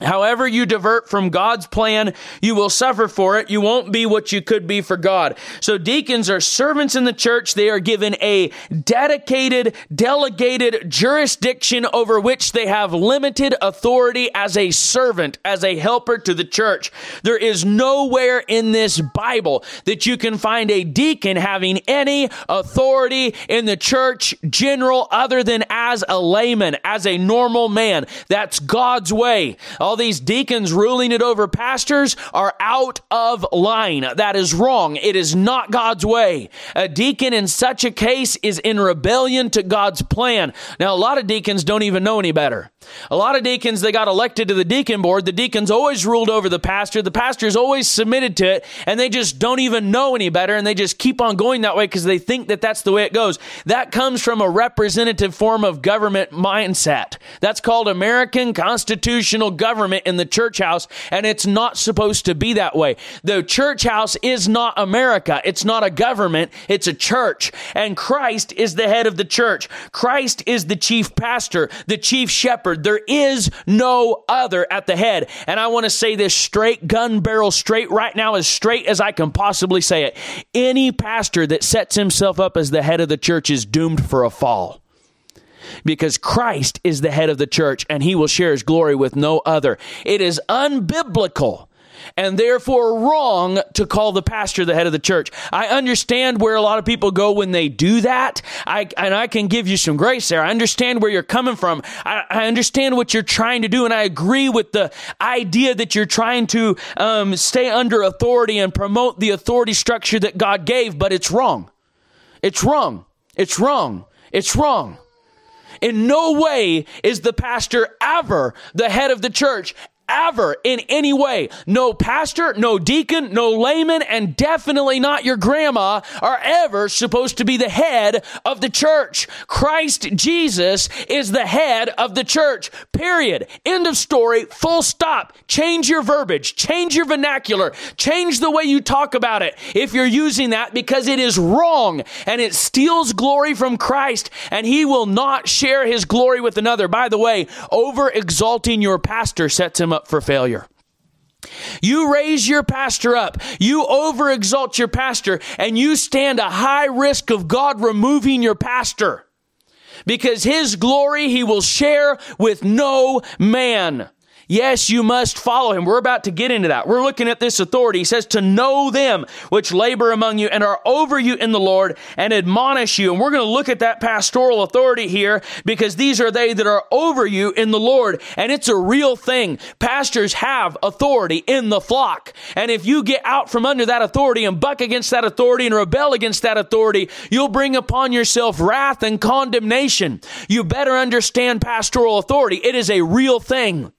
However, you divert from God's plan, you will suffer for it. You won't be what you could be for God. So, deacons are servants in the church. They are given a dedicated, delegated jurisdiction over which they have limited authority as a servant, as a helper to the church. There is nowhere in this Bible that you can find a deacon having any authority in the church general other than as a layman, as a normal man. That's God's way all these deacons ruling it over pastors are out of line. That is wrong. It is not God's way. A deacon in such a case is in rebellion to God's plan. Now, a lot of deacons don't even know any better. A lot of deacons, they got elected to the deacon board. The deacons always ruled over the pastor. The pastor's always submitted to it, and they just don't even know any better, and they just keep on going that way because they think that that's the way it goes. That comes from a representative form of government mindset. That's called American constitutional government in the church house, and it's not supposed to be that way. The church house is not America. It's not a government. It's a church, and Christ is the head of the church. Christ is the chief pastor, the chief shepherd. There is no other at the head. And I want to say this straight, gun barrel straight right now, as straight as I can possibly say it. Any pastor that sets himself up as the head of the church is doomed for a fall because Christ is the head of the church and he will share his glory with no other. It is unbiblical and therefore wrong to call the pastor the head of the church. I understand where a lot of people go when they do that. I, and I can give you some grace there. I understand where you're coming from. I, I understand what you're trying to do. And I agree with the idea that you're trying to um, stay under authority and promote the authority structure that God gave, but it's wrong. It's wrong. It's wrong. It's wrong. In no way is the pastor ever the head of the church ever in any way. No pastor, no deacon, no layman, and definitely not your grandma are ever supposed to be the head of the church. Christ Jesus is the head of the church. Period. End of story. Full stop. Change your verbiage. Change your vernacular. Change the way you talk about it if you're using that because it is wrong and it steals glory from Christ and he will not share his glory with another. By the way, over exalting your pastor sets him up up for failure. You raise your pastor up, you overexalt your pastor, and you stand a high risk of God removing your pastor because his glory he will share with no man. Yes, you must follow him. We're about to get into that. We're looking at this authority. He says to know them which labor among you and are over you in the Lord and admonish you. And we're going to look at that pastoral authority here because these are they that are over you in the Lord. And it's a real thing. Pastors have authority in the flock. And if you get out from under that authority and buck against that authority and rebel against that authority, you'll bring upon yourself wrath and condemnation. You better understand pastoral authority. It is a real thing.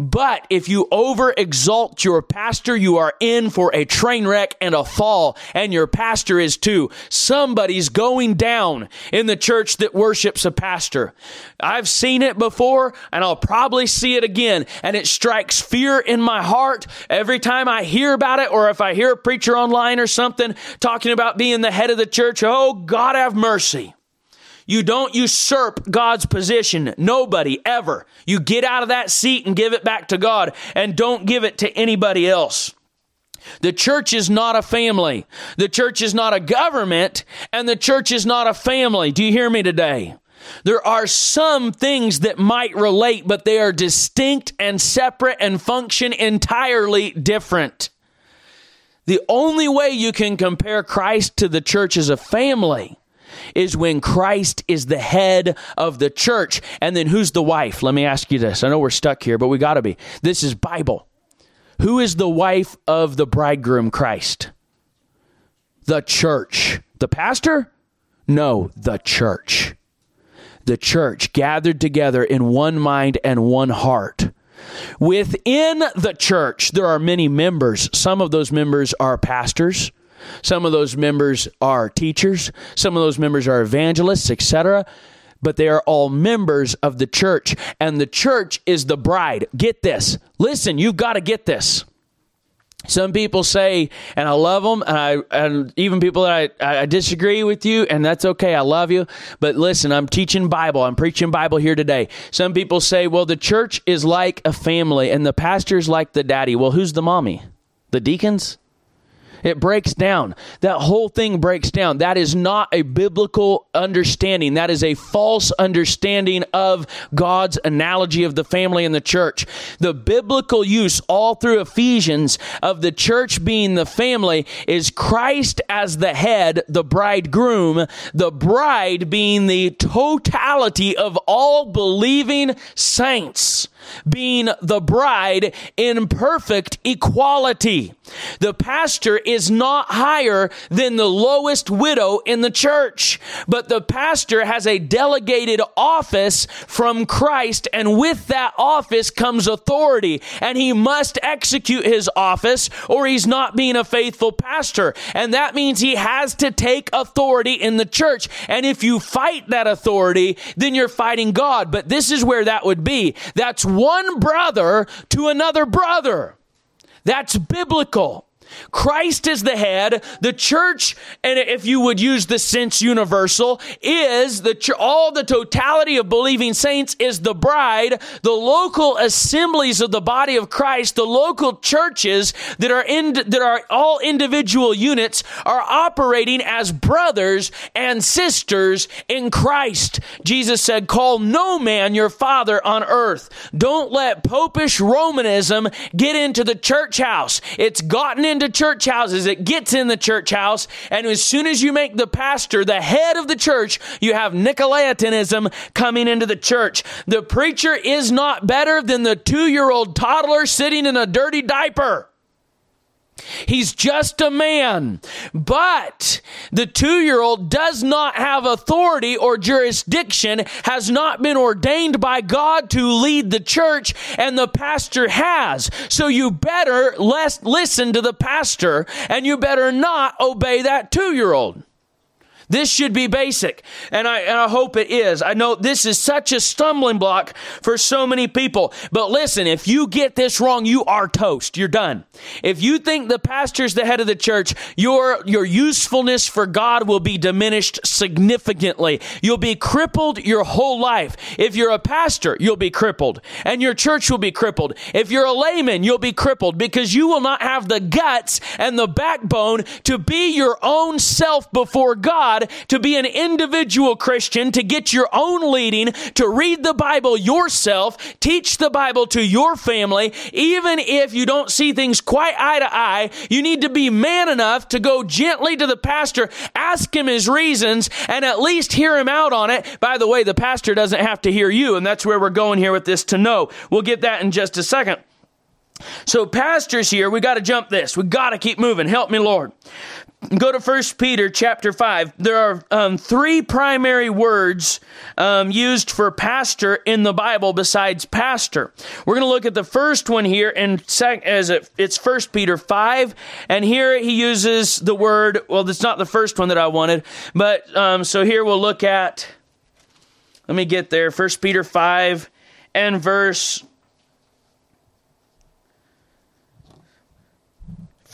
But if you over exalt your pastor, you are in for a train wreck and a fall, and your pastor is too. Somebody's going down in the church that worships a pastor. I've seen it before, and I'll probably see it again, and it strikes fear in my heart every time I hear about it, or if I hear a preacher online or something talking about being the head of the church. Oh, God have mercy. You don't usurp God's position. Nobody ever. You get out of that seat and give it back to God and don't give it to anybody else. The church is not a family. The church is not a government and the church is not a family. Do you hear me today? There are some things that might relate, but they are distinct and separate and function entirely different. The only way you can compare Christ to the church as a family is when Christ is the head of the church. And then who's the wife? Let me ask you this. I know we're stuck here, but we got to be. This is Bible. Who is the wife of the bridegroom Christ? The church. The pastor? No, the church. The church gathered together in one mind and one heart. Within the church, there are many members. Some of those members are pastors. Some of those members are teachers, some of those members are evangelists, etc. But they are all members of the church, and the church is the bride. Get this. Listen, you've got to get this. Some people say, and I love them, and I and even people that I, I disagree with you, and that's okay. I love you, but listen, I'm teaching Bible. I'm preaching Bible here today. Some people say, well, the church is like a family, and the pastor's like the daddy. Well, who's the mommy? The deacons? It breaks down. That whole thing breaks down. That is not a biblical understanding. That is a false understanding of God's analogy of the family and the church. The biblical use all through Ephesians of the church being the family is Christ as the head, the bridegroom, the bride being the totality of all believing saints. Being the bride in perfect equality. The pastor is not higher than the lowest widow in the church, but the pastor has a delegated office from Christ, and with that office comes authority, and he must execute his office or he's not being a faithful pastor. And that means he has to take authority in the church. And if you fight that authority, then you're fighting God. But this is where that would be. That's one brother to another brother. That's biblical. Christ is the head. The church, and if you would use the sense universal, is the ch- all the totality of believing saints is the bride. The local assemblies of the body of Christ, the local churches that are in that are all individual units, are operating as brothers and sisters in Christ. Jesus said, "Call no man your father on earth." Don't let popish Romanism get into the church house. It's gotten into church houses, it gets in the church house, and as soon as you make the pastor the head of the church, you have Nicolaitanism coming into the church. The preacher is not better than the two year old toddler sitting in a dirty diaper. He's just a man. But the two year old does not have authority or jurisdiction, has not been ordained by God to lead the church, and the pastor has. So you better less listen to the pastor, and you better not obey that two year old. This should be basic, and I, and I hope it is. I know this is such a stumbling block for so many people. But listen, if you get this wrong, you are toast. You're done. If you think the pastor's the head of the church, your, your usefulness for God will be diminished significantly. You'll be crippled your whole life. If you're a pastor, you'll be crippled, and your church will be crippled. If you're a layman, you'll be crippled because you will not have the guts and the backbone to be your own self before God God, to be an individual Christian, to get your own leading, to read the Bible yourself, teach the Bible to your family, even if you don't see things quite eye to eye, you need to be man enough to go gently to the pastor, ask him his reasons, and at least hear him out on it. By the way, the pastor doesn't have to hear you, and that's where we're going here with this to know. We'll get that in just a second. So, pastors here, we got to jump this. We got to keep moving. Help me, Lord go to First Peter chapter 5. There are um, three primary words um, used for pastor in the Bible besides pastor. We're going to look at the first one here and sec- as it, it's First Peter 5. And here he uses the word, well, it's not the first one that I wanted, but um, so here we'll look at, let me get there, First Peter 5 and verse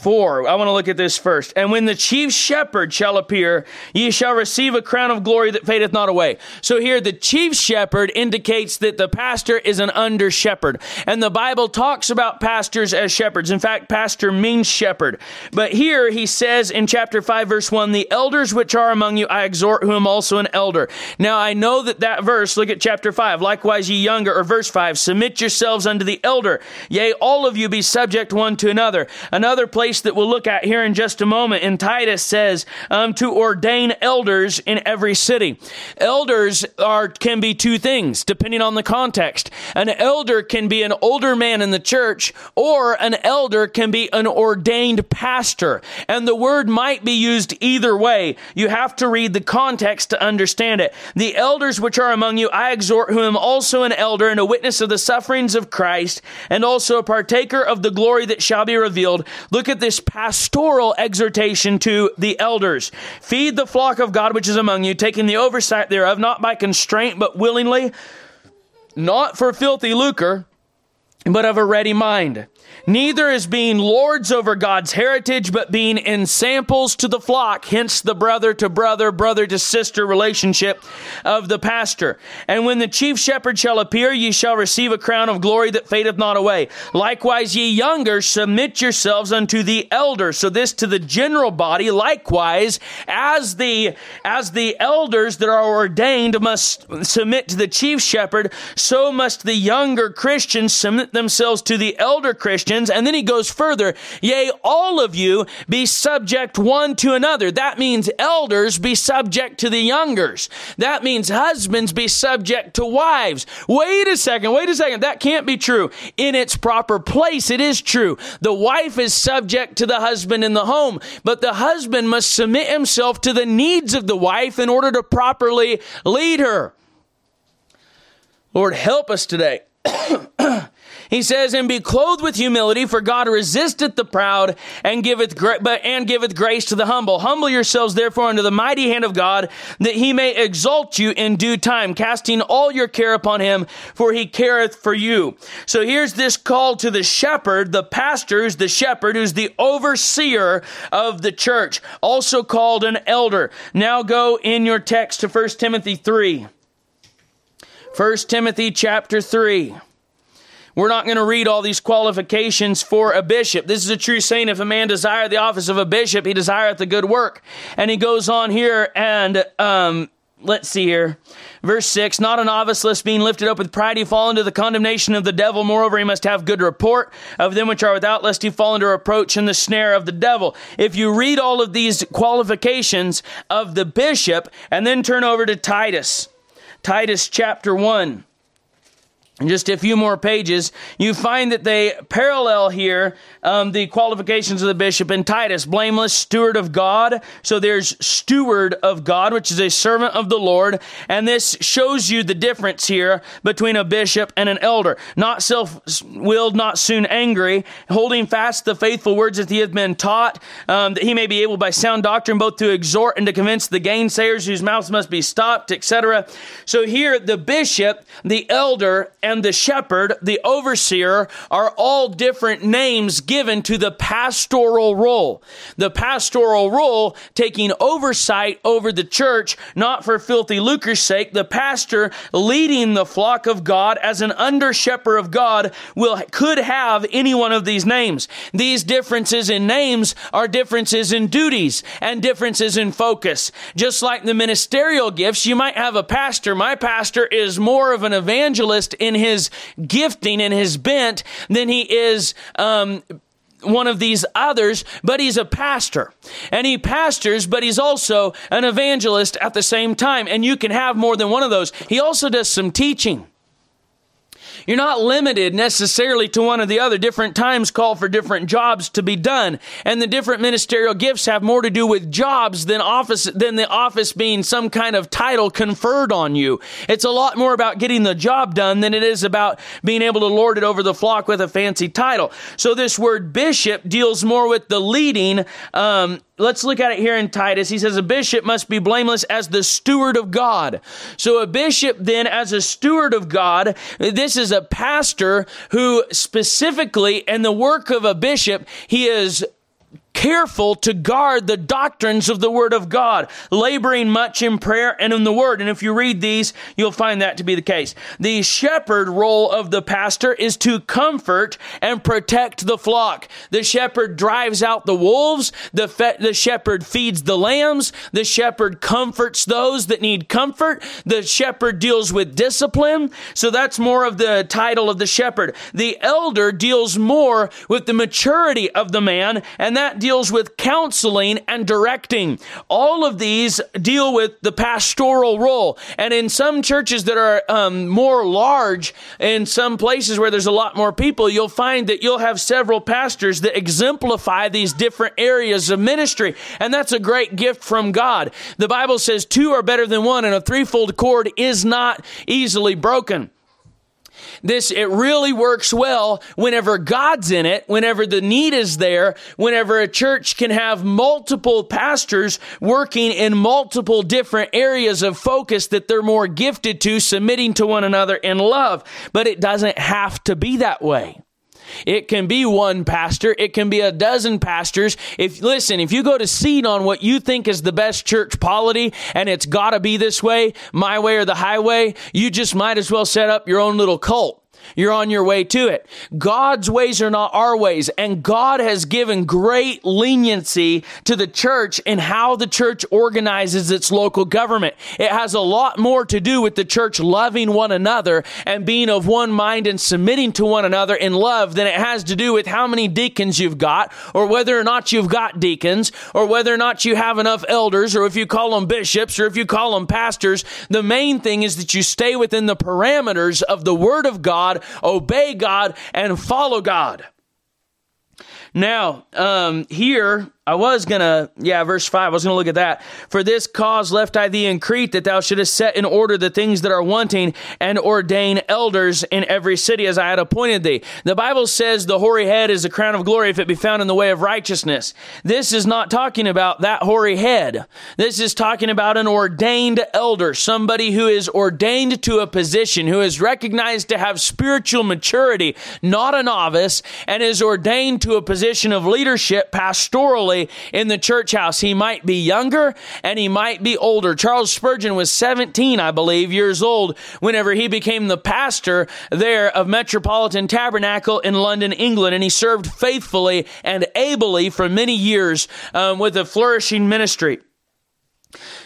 4. I want to look at this first. And when the chief shepherd shall appear, ye shall receive a crown of glory that fadeth not away. So here, the chief shepherd indicates that the pastor is an under shepherd. And the Bible talks about pastors as shepherds. In fact, pastor means shepherd. But here he says in chapter 5, verse 1, the elders which are among you, I exhort who am also an elder. Now I know that that verse, look at chapter 5, likewise ye younger, or verse 5, submit yourselves unto the elder. Yea, all of you be subject one to another. Another place that we'll look at here in just a moment in Titus says um, to ordain elders in every city. Elders are can be two things depending on the context. An elder can be an older man in the church, or an elder can be an ordained pastor. And the word might be used either way. You have to read the context to understand it. The elders which are among you, I exhort, who am also an elder and a witness of the sufferings of Christ, and also a partaker of the glory that shall be revealed. Look at this pastoral exhortation to the elders. Feed the flock of God which is among you, taking the oversight thereof, not by constraint, but willingly, not for filthy lucre, but of a ready mind neither as being lords over God's heritage, but being ensamples to the flock, hence the brother to brother, brother to sister relationship of the pastor. And when the chief shepherd shall appear, ye shall receive a crown of glory that fadeth not away. Likewise, ye younger, submit yourselves unto the elder. So this to the general body, likewise, as the, as the elders that are ordained must submit to the chief shepherd, so must the younger Christians submit themselves to the elder Christian And then he goes further, yea, all of you be subject one to another. That means elders be subject to the youngers. That means husbands be subject to wives. Wait a second, wait a second. That can't be true. In its proper place, it is true. The wife is subject to the husband in the home, but the husband must submit himself to the needs of the wife in order to properly lead her. Lord, help us today. He says, "And be clothed with humility, for God resisteth the proud, and giveth gra- but and giveth grace to the humble. Humble yourselves, therefore, under the mighty hand of God, that He may exalt you in due time, casting all your care upon Him, for He careth for you." So here's this call to the shepherd, the pastor, who's the shepherd, who's the overseer of the church, also called an elder. Now go in your text to 1 Timothy three. 1 Timothy chapter 3. We're not going to read all these qualifications for a bishop. This is a true saying. If a man desire the office of a bishop, he desireth the good work. And he goes on here and, um, let's see here. Verse 6 Not a novice, lest being lifted up with pride, he fall into the condemnation of the devil. Moreover, he must have good report of them which are without, lest he fall into reproach in the snare of the devil. If you read all of these qualifications of the bishop and then turn over to Titus, Titus chapter 1 in just a few more pages, you find that they parallel here um, the qualifications of the bishop in Titus blameless, steward of God. So there's steward of God, which is a servant of the Lord. And this shows you the difference here between a bishop and an elder. Not self willed, not soon angry, holding fast the faithful words that he hath been taught, um, that he may be able by sound doctrine both to exhort and to convince the gainsayers whose mouths must be stopped, etc. So here, the bishop, the elder, and the shepherd, the overseer, are all different names given to the pastoral role. The pastoral role taking oversight over the church, not for filthy lucre's sake. The pastor leading the flock of God as an under shepherd of God will, could have any one of these names. These differences in names are differences in duties and differences in focus. Just like the ministerial gifts, you might have a pastor. My pastor is more of an evangelist in his gifting and his bent than he is um, one of these others, but he's a pastor. And he pastors, but he's also an evangelist at the same time. And you can have more than one of those. He also does some teaching. You're not limited necessarily to one or the other. Different times call for different jobs to be done. And the different ministerial gifts have more to do with jobs than office, than the office being some kind of title conferred on you. It's a lot more about getting the job done than it is about being able to lord it over the flock with a fancy title. So this word bishop deals more with the leading, um, let's look at it here in Titus. He says a bishop must be blameless as the steward of God. So a bishop then as a steward of God, this is a pastor who specifically in the work of a bishop, he is careful to guard the doctrines of the Word of God, laboring much in prayer and in the Word. And if you read these, you'll find that to be the case. The shepherd role of the pastor is to comfort and protect the flock. The shepherd drives out the wolves. The, fe- the shepherd feeds the lambs. The shepherd comforts those that need comfort. The shepherd deals with discipline. So that's more of the title of the shepherd. The elder deals more with the maturity of the man, and that deals with counseling and directing. All of these deal with the pastoral role. And in some churches that are um, more large, in some places where there's a lot more people, you'll find that you'll have several pastors that exemplify these different areas of ministry. And that's a great gift from God. The Bible says two are better than one, and a threefold cord is not easily broken. This, it really works well whenever God's in it, whenever the need is there, whenever a church can have multiple pastors working in multiple different areas of focus that they're more gifted to, submitting to one another in love. But it doesn't have to be that way. It can be one pastor. It can be a dozen pastors. If, listen, if you go to seed on what you think is the best church polity and it's gotta be this way, my way or the highway, you just might as well set up your own little cult you're on your way to it. God's ways are not our ways, and God has given great leniency to the church in how the church organizes its local government. It has a lot more to do with the church loving one another and being of one mind and submitting to one another in love than it has to do with how many deacons you've got, or whether or not you've got deacons, or whether or not you have enough elders, or if you call them bishops, or if you call them pastors. The main thing is that you stay within the parameters of the Word of God, obey God, and follow God. Now, um, here I was gonna, yeah, verse 5, I was gonna look at that. For this cause left I thee in Crete, that thou shouldest set in order the things that are wanting, and ordain elders in every city as I had appointed thee. The Bible says the hoary head is a crown of glory if it be found in the way of righteousness. This is not talking about that hoary head. This is talking about an ordained elder, somebody who is ordained to a position, who is recognized to have spiritual maturity, not a novice, and is ordained to a position of leadership pastorally in the church house. He might be younger and he might be older. Charles Spurgeon was 17, I believe, years old whenever he became the pastor there of Metropolitan Tabernacle in London, England, and he served faithfully and ably for many years um, with a flourishing ministry.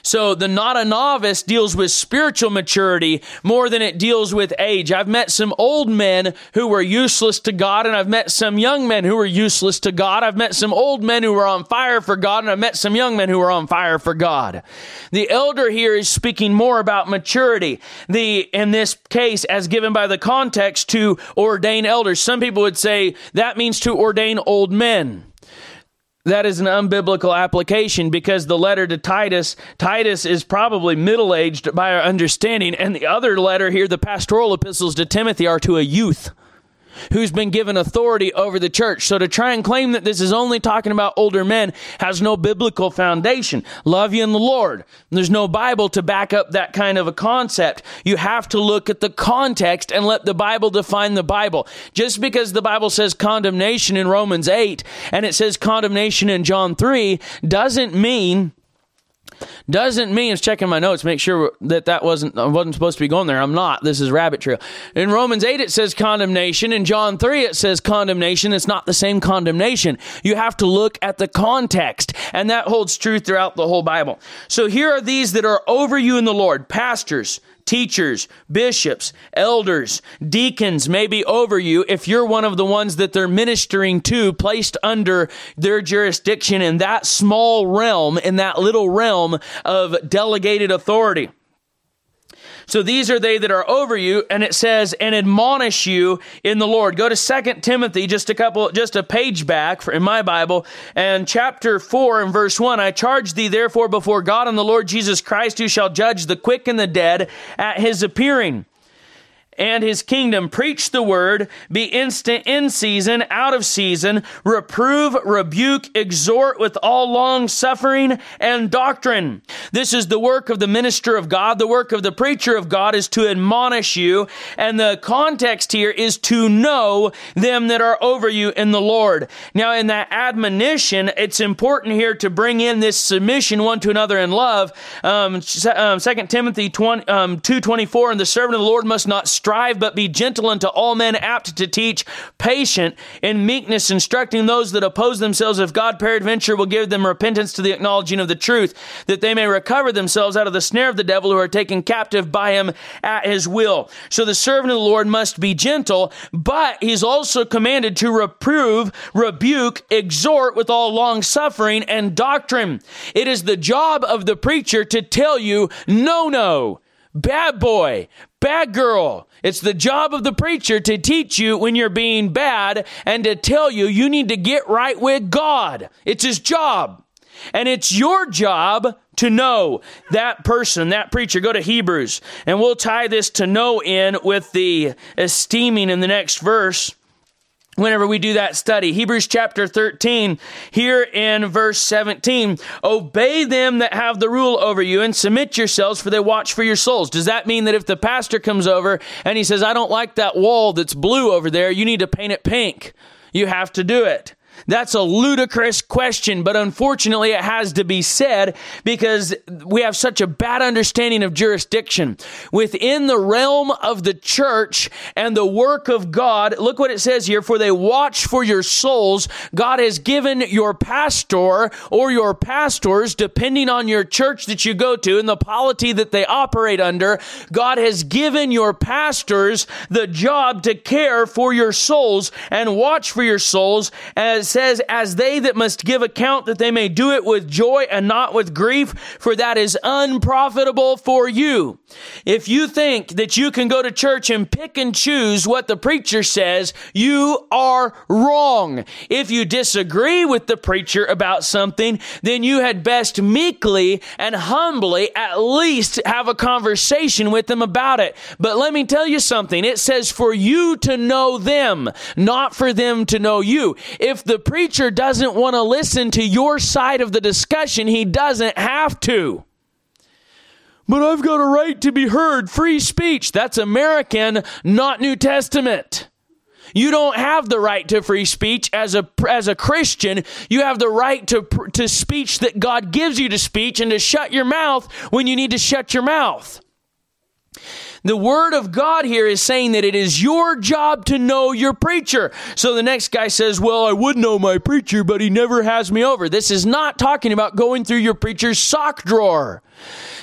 So the not a novice deals with spiritual maturity more than it deals with age. I've met some old men who were useless to God, and I've met some young men who were useless to God. I've met some old men who were on fire for God, and I've met some young men who were on fire for God. The elder here is speaking more about maturity. The in this case, as given by the context, to ordain elders. Some people would say that means to ordain old men that is an unbiblical application because the letter to Titus, Titus is probably middle aged by our understanding, and the other letter here, the pastoral epistles to Timothy, are to a youth who's been given authority over the church. So to try and claim that this is only talking about older men has no biblical foundation. Love you in the Lord. There's no Bible to back up that kind of a concept. You have to look at the context and let the Bible define the Bible. Just because the Bible says condemnation in Romans 8 and it says condemnation in John 3 doesn't mean doesn't mean it's checking my notes, make sure that that wasn't I wasn't supposed to be going there. I'm not. This is rabbit trail. In Romans 8 it says condemnation. In John 3 it says condemnation. It's not the same condemnation. You have to look at the context, and that holds true throughout the whole Bible. So here are these that are over you in the Lord, pastors, teachers, bishops, elders, deacons may be over you if you're one of the ones that they're ministering to, placed under their jurisdiction in that small realm, in that little realm of delegated authority. So these are they that are over you, and it says, and admonish you in the Lord. Go to Second Timothy, just a couple, just a page back in my Bible, and chapter 4 and verse 1. I charge thee therefore before God and the Lord Jesus Christ, who shall judge the quick and the dead at his appearing and his kingdom. Preach the word, be instant in season, out of season, reprove, rebuke, exhort with all long suffering and doctrine. This is the work of the minister of God. The work of the preacher of God is to admonish you. And the context here is to know them that are over you in the Lord. Now, in that admonition, it's important here to bring in this submission one to another in love. Um, 2 um, Timothy 20, um, 2.24, and the servant of the Lord must not strive strive, but be gentle unto all men, apt to teach, patient in meekness, instructing those that oppose themselves, if God peradventure will give them repentance to the acknowledging of the truth, that they may recover themselves out of the snare of the devil who are taken captive by him at his will. So the servant of the Lord must be gentle, but he's also commanded to reprove, rebuke, exhort with all long suffering and doctrine. It is the job of the preacher to tell you, no, no, bad boy, bad girl, it's the job of the preacher to teach you when you're being bad and to tell you you need to get right with God. It's his job. And it's your job to know that person, that preacher. Go to Hebrews, and we'll tie this to know in with the esteeming in the next verse whenever we do that study. Hebrews chapter 13, here in verse 17, obey them that have the rule over you and submit yourselves for they watch for your souls. Does that mean that if the pastor comes over and he says, I don't like that wall that's blue over there, you need to paint it pink? You have to do it. That's a ludicrous question, but unfortunately it has to be said because we have such a bad understanding of jurisdiction. Within the realm of the church and the work of God, look what it says here, for they watch for your souls. God has given your pastor or your pastors, depending on your church that you go to and the polity that they operate under, God has given your pastors the job to care for your souls and watch for your souls as says, as they that must give account that they may do it with joy and not with grief, for that is unprofitable for you. If you think that you can go to church and pick and choose what the preacher says, you are wrong. If you disagree with the preacher about something, then you had best meekly and humbly at least have a conversation with them about it. But let me tell you something. It says for you to know them, not for them to know you. If the preacher doesn't want to listen to your side of the discussion, he doesn't have to. But I've got a right to be heard. Free speech. That's American, not New Testament. You don't have the right to free speech as a as a Christian. You have the right to to speech that God gives you to speech and to shut your mouth when you need to shut your mouth. The word of God here is saying that it is your job to know your preacher. So the next guy says, Well, I would know my preacher, but he never has me over. This is not talking about going through your preacher's sock drawer.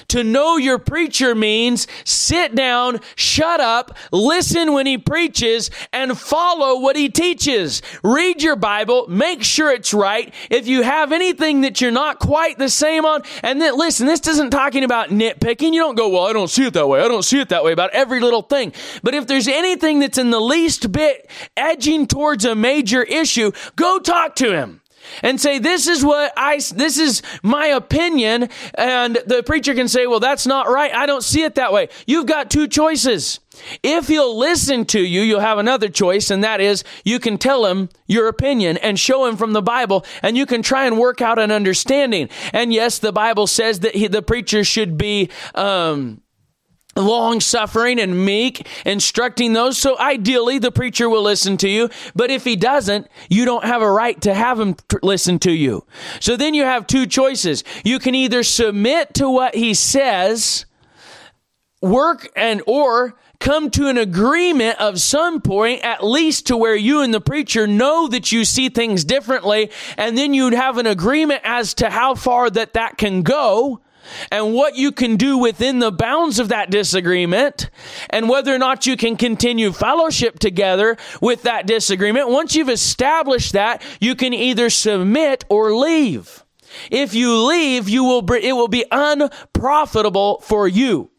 To know your preacher means sit down, shut up, listen when he preaches, and follow what he teaches. Read your Bible, make sure it's right. If you have anything that you're not quite the same on, and then listen, this isn't talking about nitpicking. You don't go, well, I don't see it that way. I don't see it that way about every little thing. But if there's anything that's in the least bit edging towards a major issue, go talk to him and say, This is what I, this is my opinion. And the preacher can say, Well, that's not right. I don't see it that way. You've got two choices. If he'll listen to you, you'll have another choice, and that is you can tell him your opinion and show him from the Bible, and you can try and work out an understanding. And yes, the Bible says that he, the preacher should be, um, long suffering and meek, instructing those. So ideally, the preacher will listen to you. But if he doesn't, you don't have a right to have him listen to you. So then you have two choices. You can either submit to what he says, work and, or come to an agreement of some point, at least to where you and the preacher know that you see things differently. And then you'd have an agreement as to how far that that can go and what you can do within the bounds of that disagreement and whether or not you can continue fellowship together with that disagreement. Once you've established that, you can either submit or leave. If you leave, you will, it will be unprofitable for you.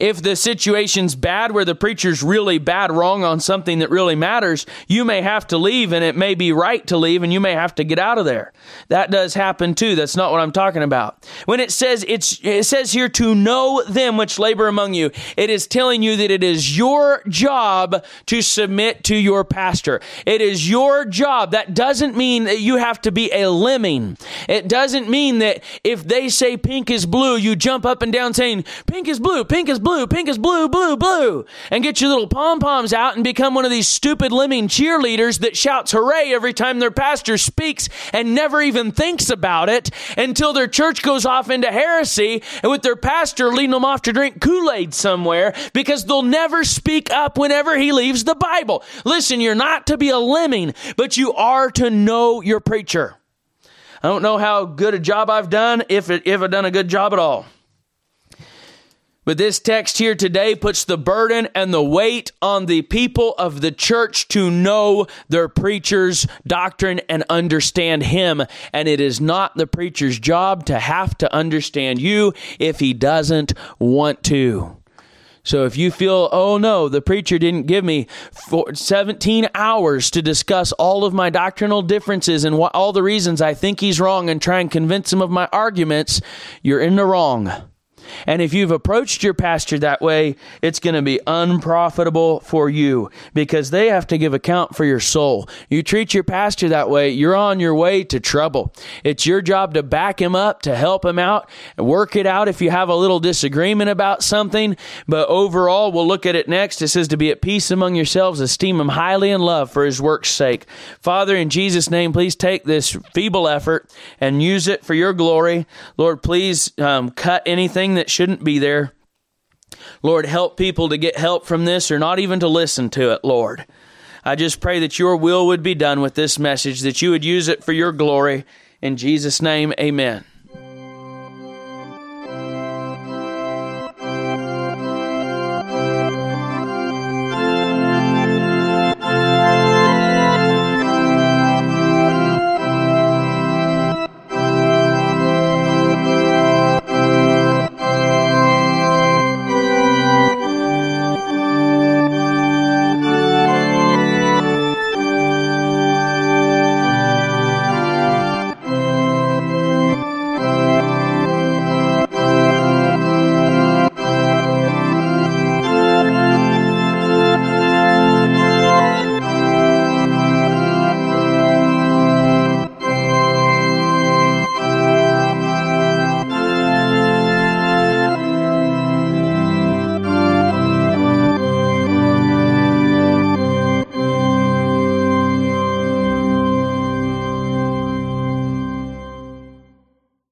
If the situation's bad where the preacher's really bad wrong on something that really matters, you may have to leave and it may be right to leave and you may have to get out of there. That does happen too. That's not what I'm talking about. When it says it's it says here to know them which labor among you, it is telling you that it is your job to submit to your pastor. It is your job. That doesn't mean that you have to be a lemming. It doesn't mean that if they say pink is blue, you jump up and down saying pink is blue, pink pink is blue, pink is blue, blue, blue, and get your little pom poms out and become one of these stupid lemming cheerleaders that shouts hooray every time their pastor speaks and never even thinks about it until their church goes off into heresy and with their pastor leading them off to drink Kool Aid somewhere because they'll never speak up whenever he leaves the Bible. Listen, you're not to be a lemming, but you are to know your preacher. I don't know how good a job I've done, if, it, if I've done a good job at all. But this text here today puts the burden and the weight on the people of the church to know their preacher's doctrine and understand him. And it is not the preacher's job to have to understand you if he doesn't want to. So if you feel, oh no, the preacher didn't give me 17 hours to discuss all of my doctrinal differences and all the reasons I think he's wrong and try and convince him of my arguments, you're in the wrong. And if you've approached your pastor that way, it's going to be unprofitable for you because they have to give account for your soul. You treat your pastor that way, you're on your way to trouble. It's your job to back him up, to help him out, work it out if you have a little disagreement about something. But overall, we'll look at it next. It says to be at peace among yourselves, esteem him highly in love for his work's sake. Father, in Jesus' name, please take this feeble effort and use it for your glory. Lord, please um, cut that shouldn't be there. Lord, help people to get help from this or not even to listen to it, Lord. I just pray that your will would be done with this message, that you would use it for your glory. In Jesus' name, amen.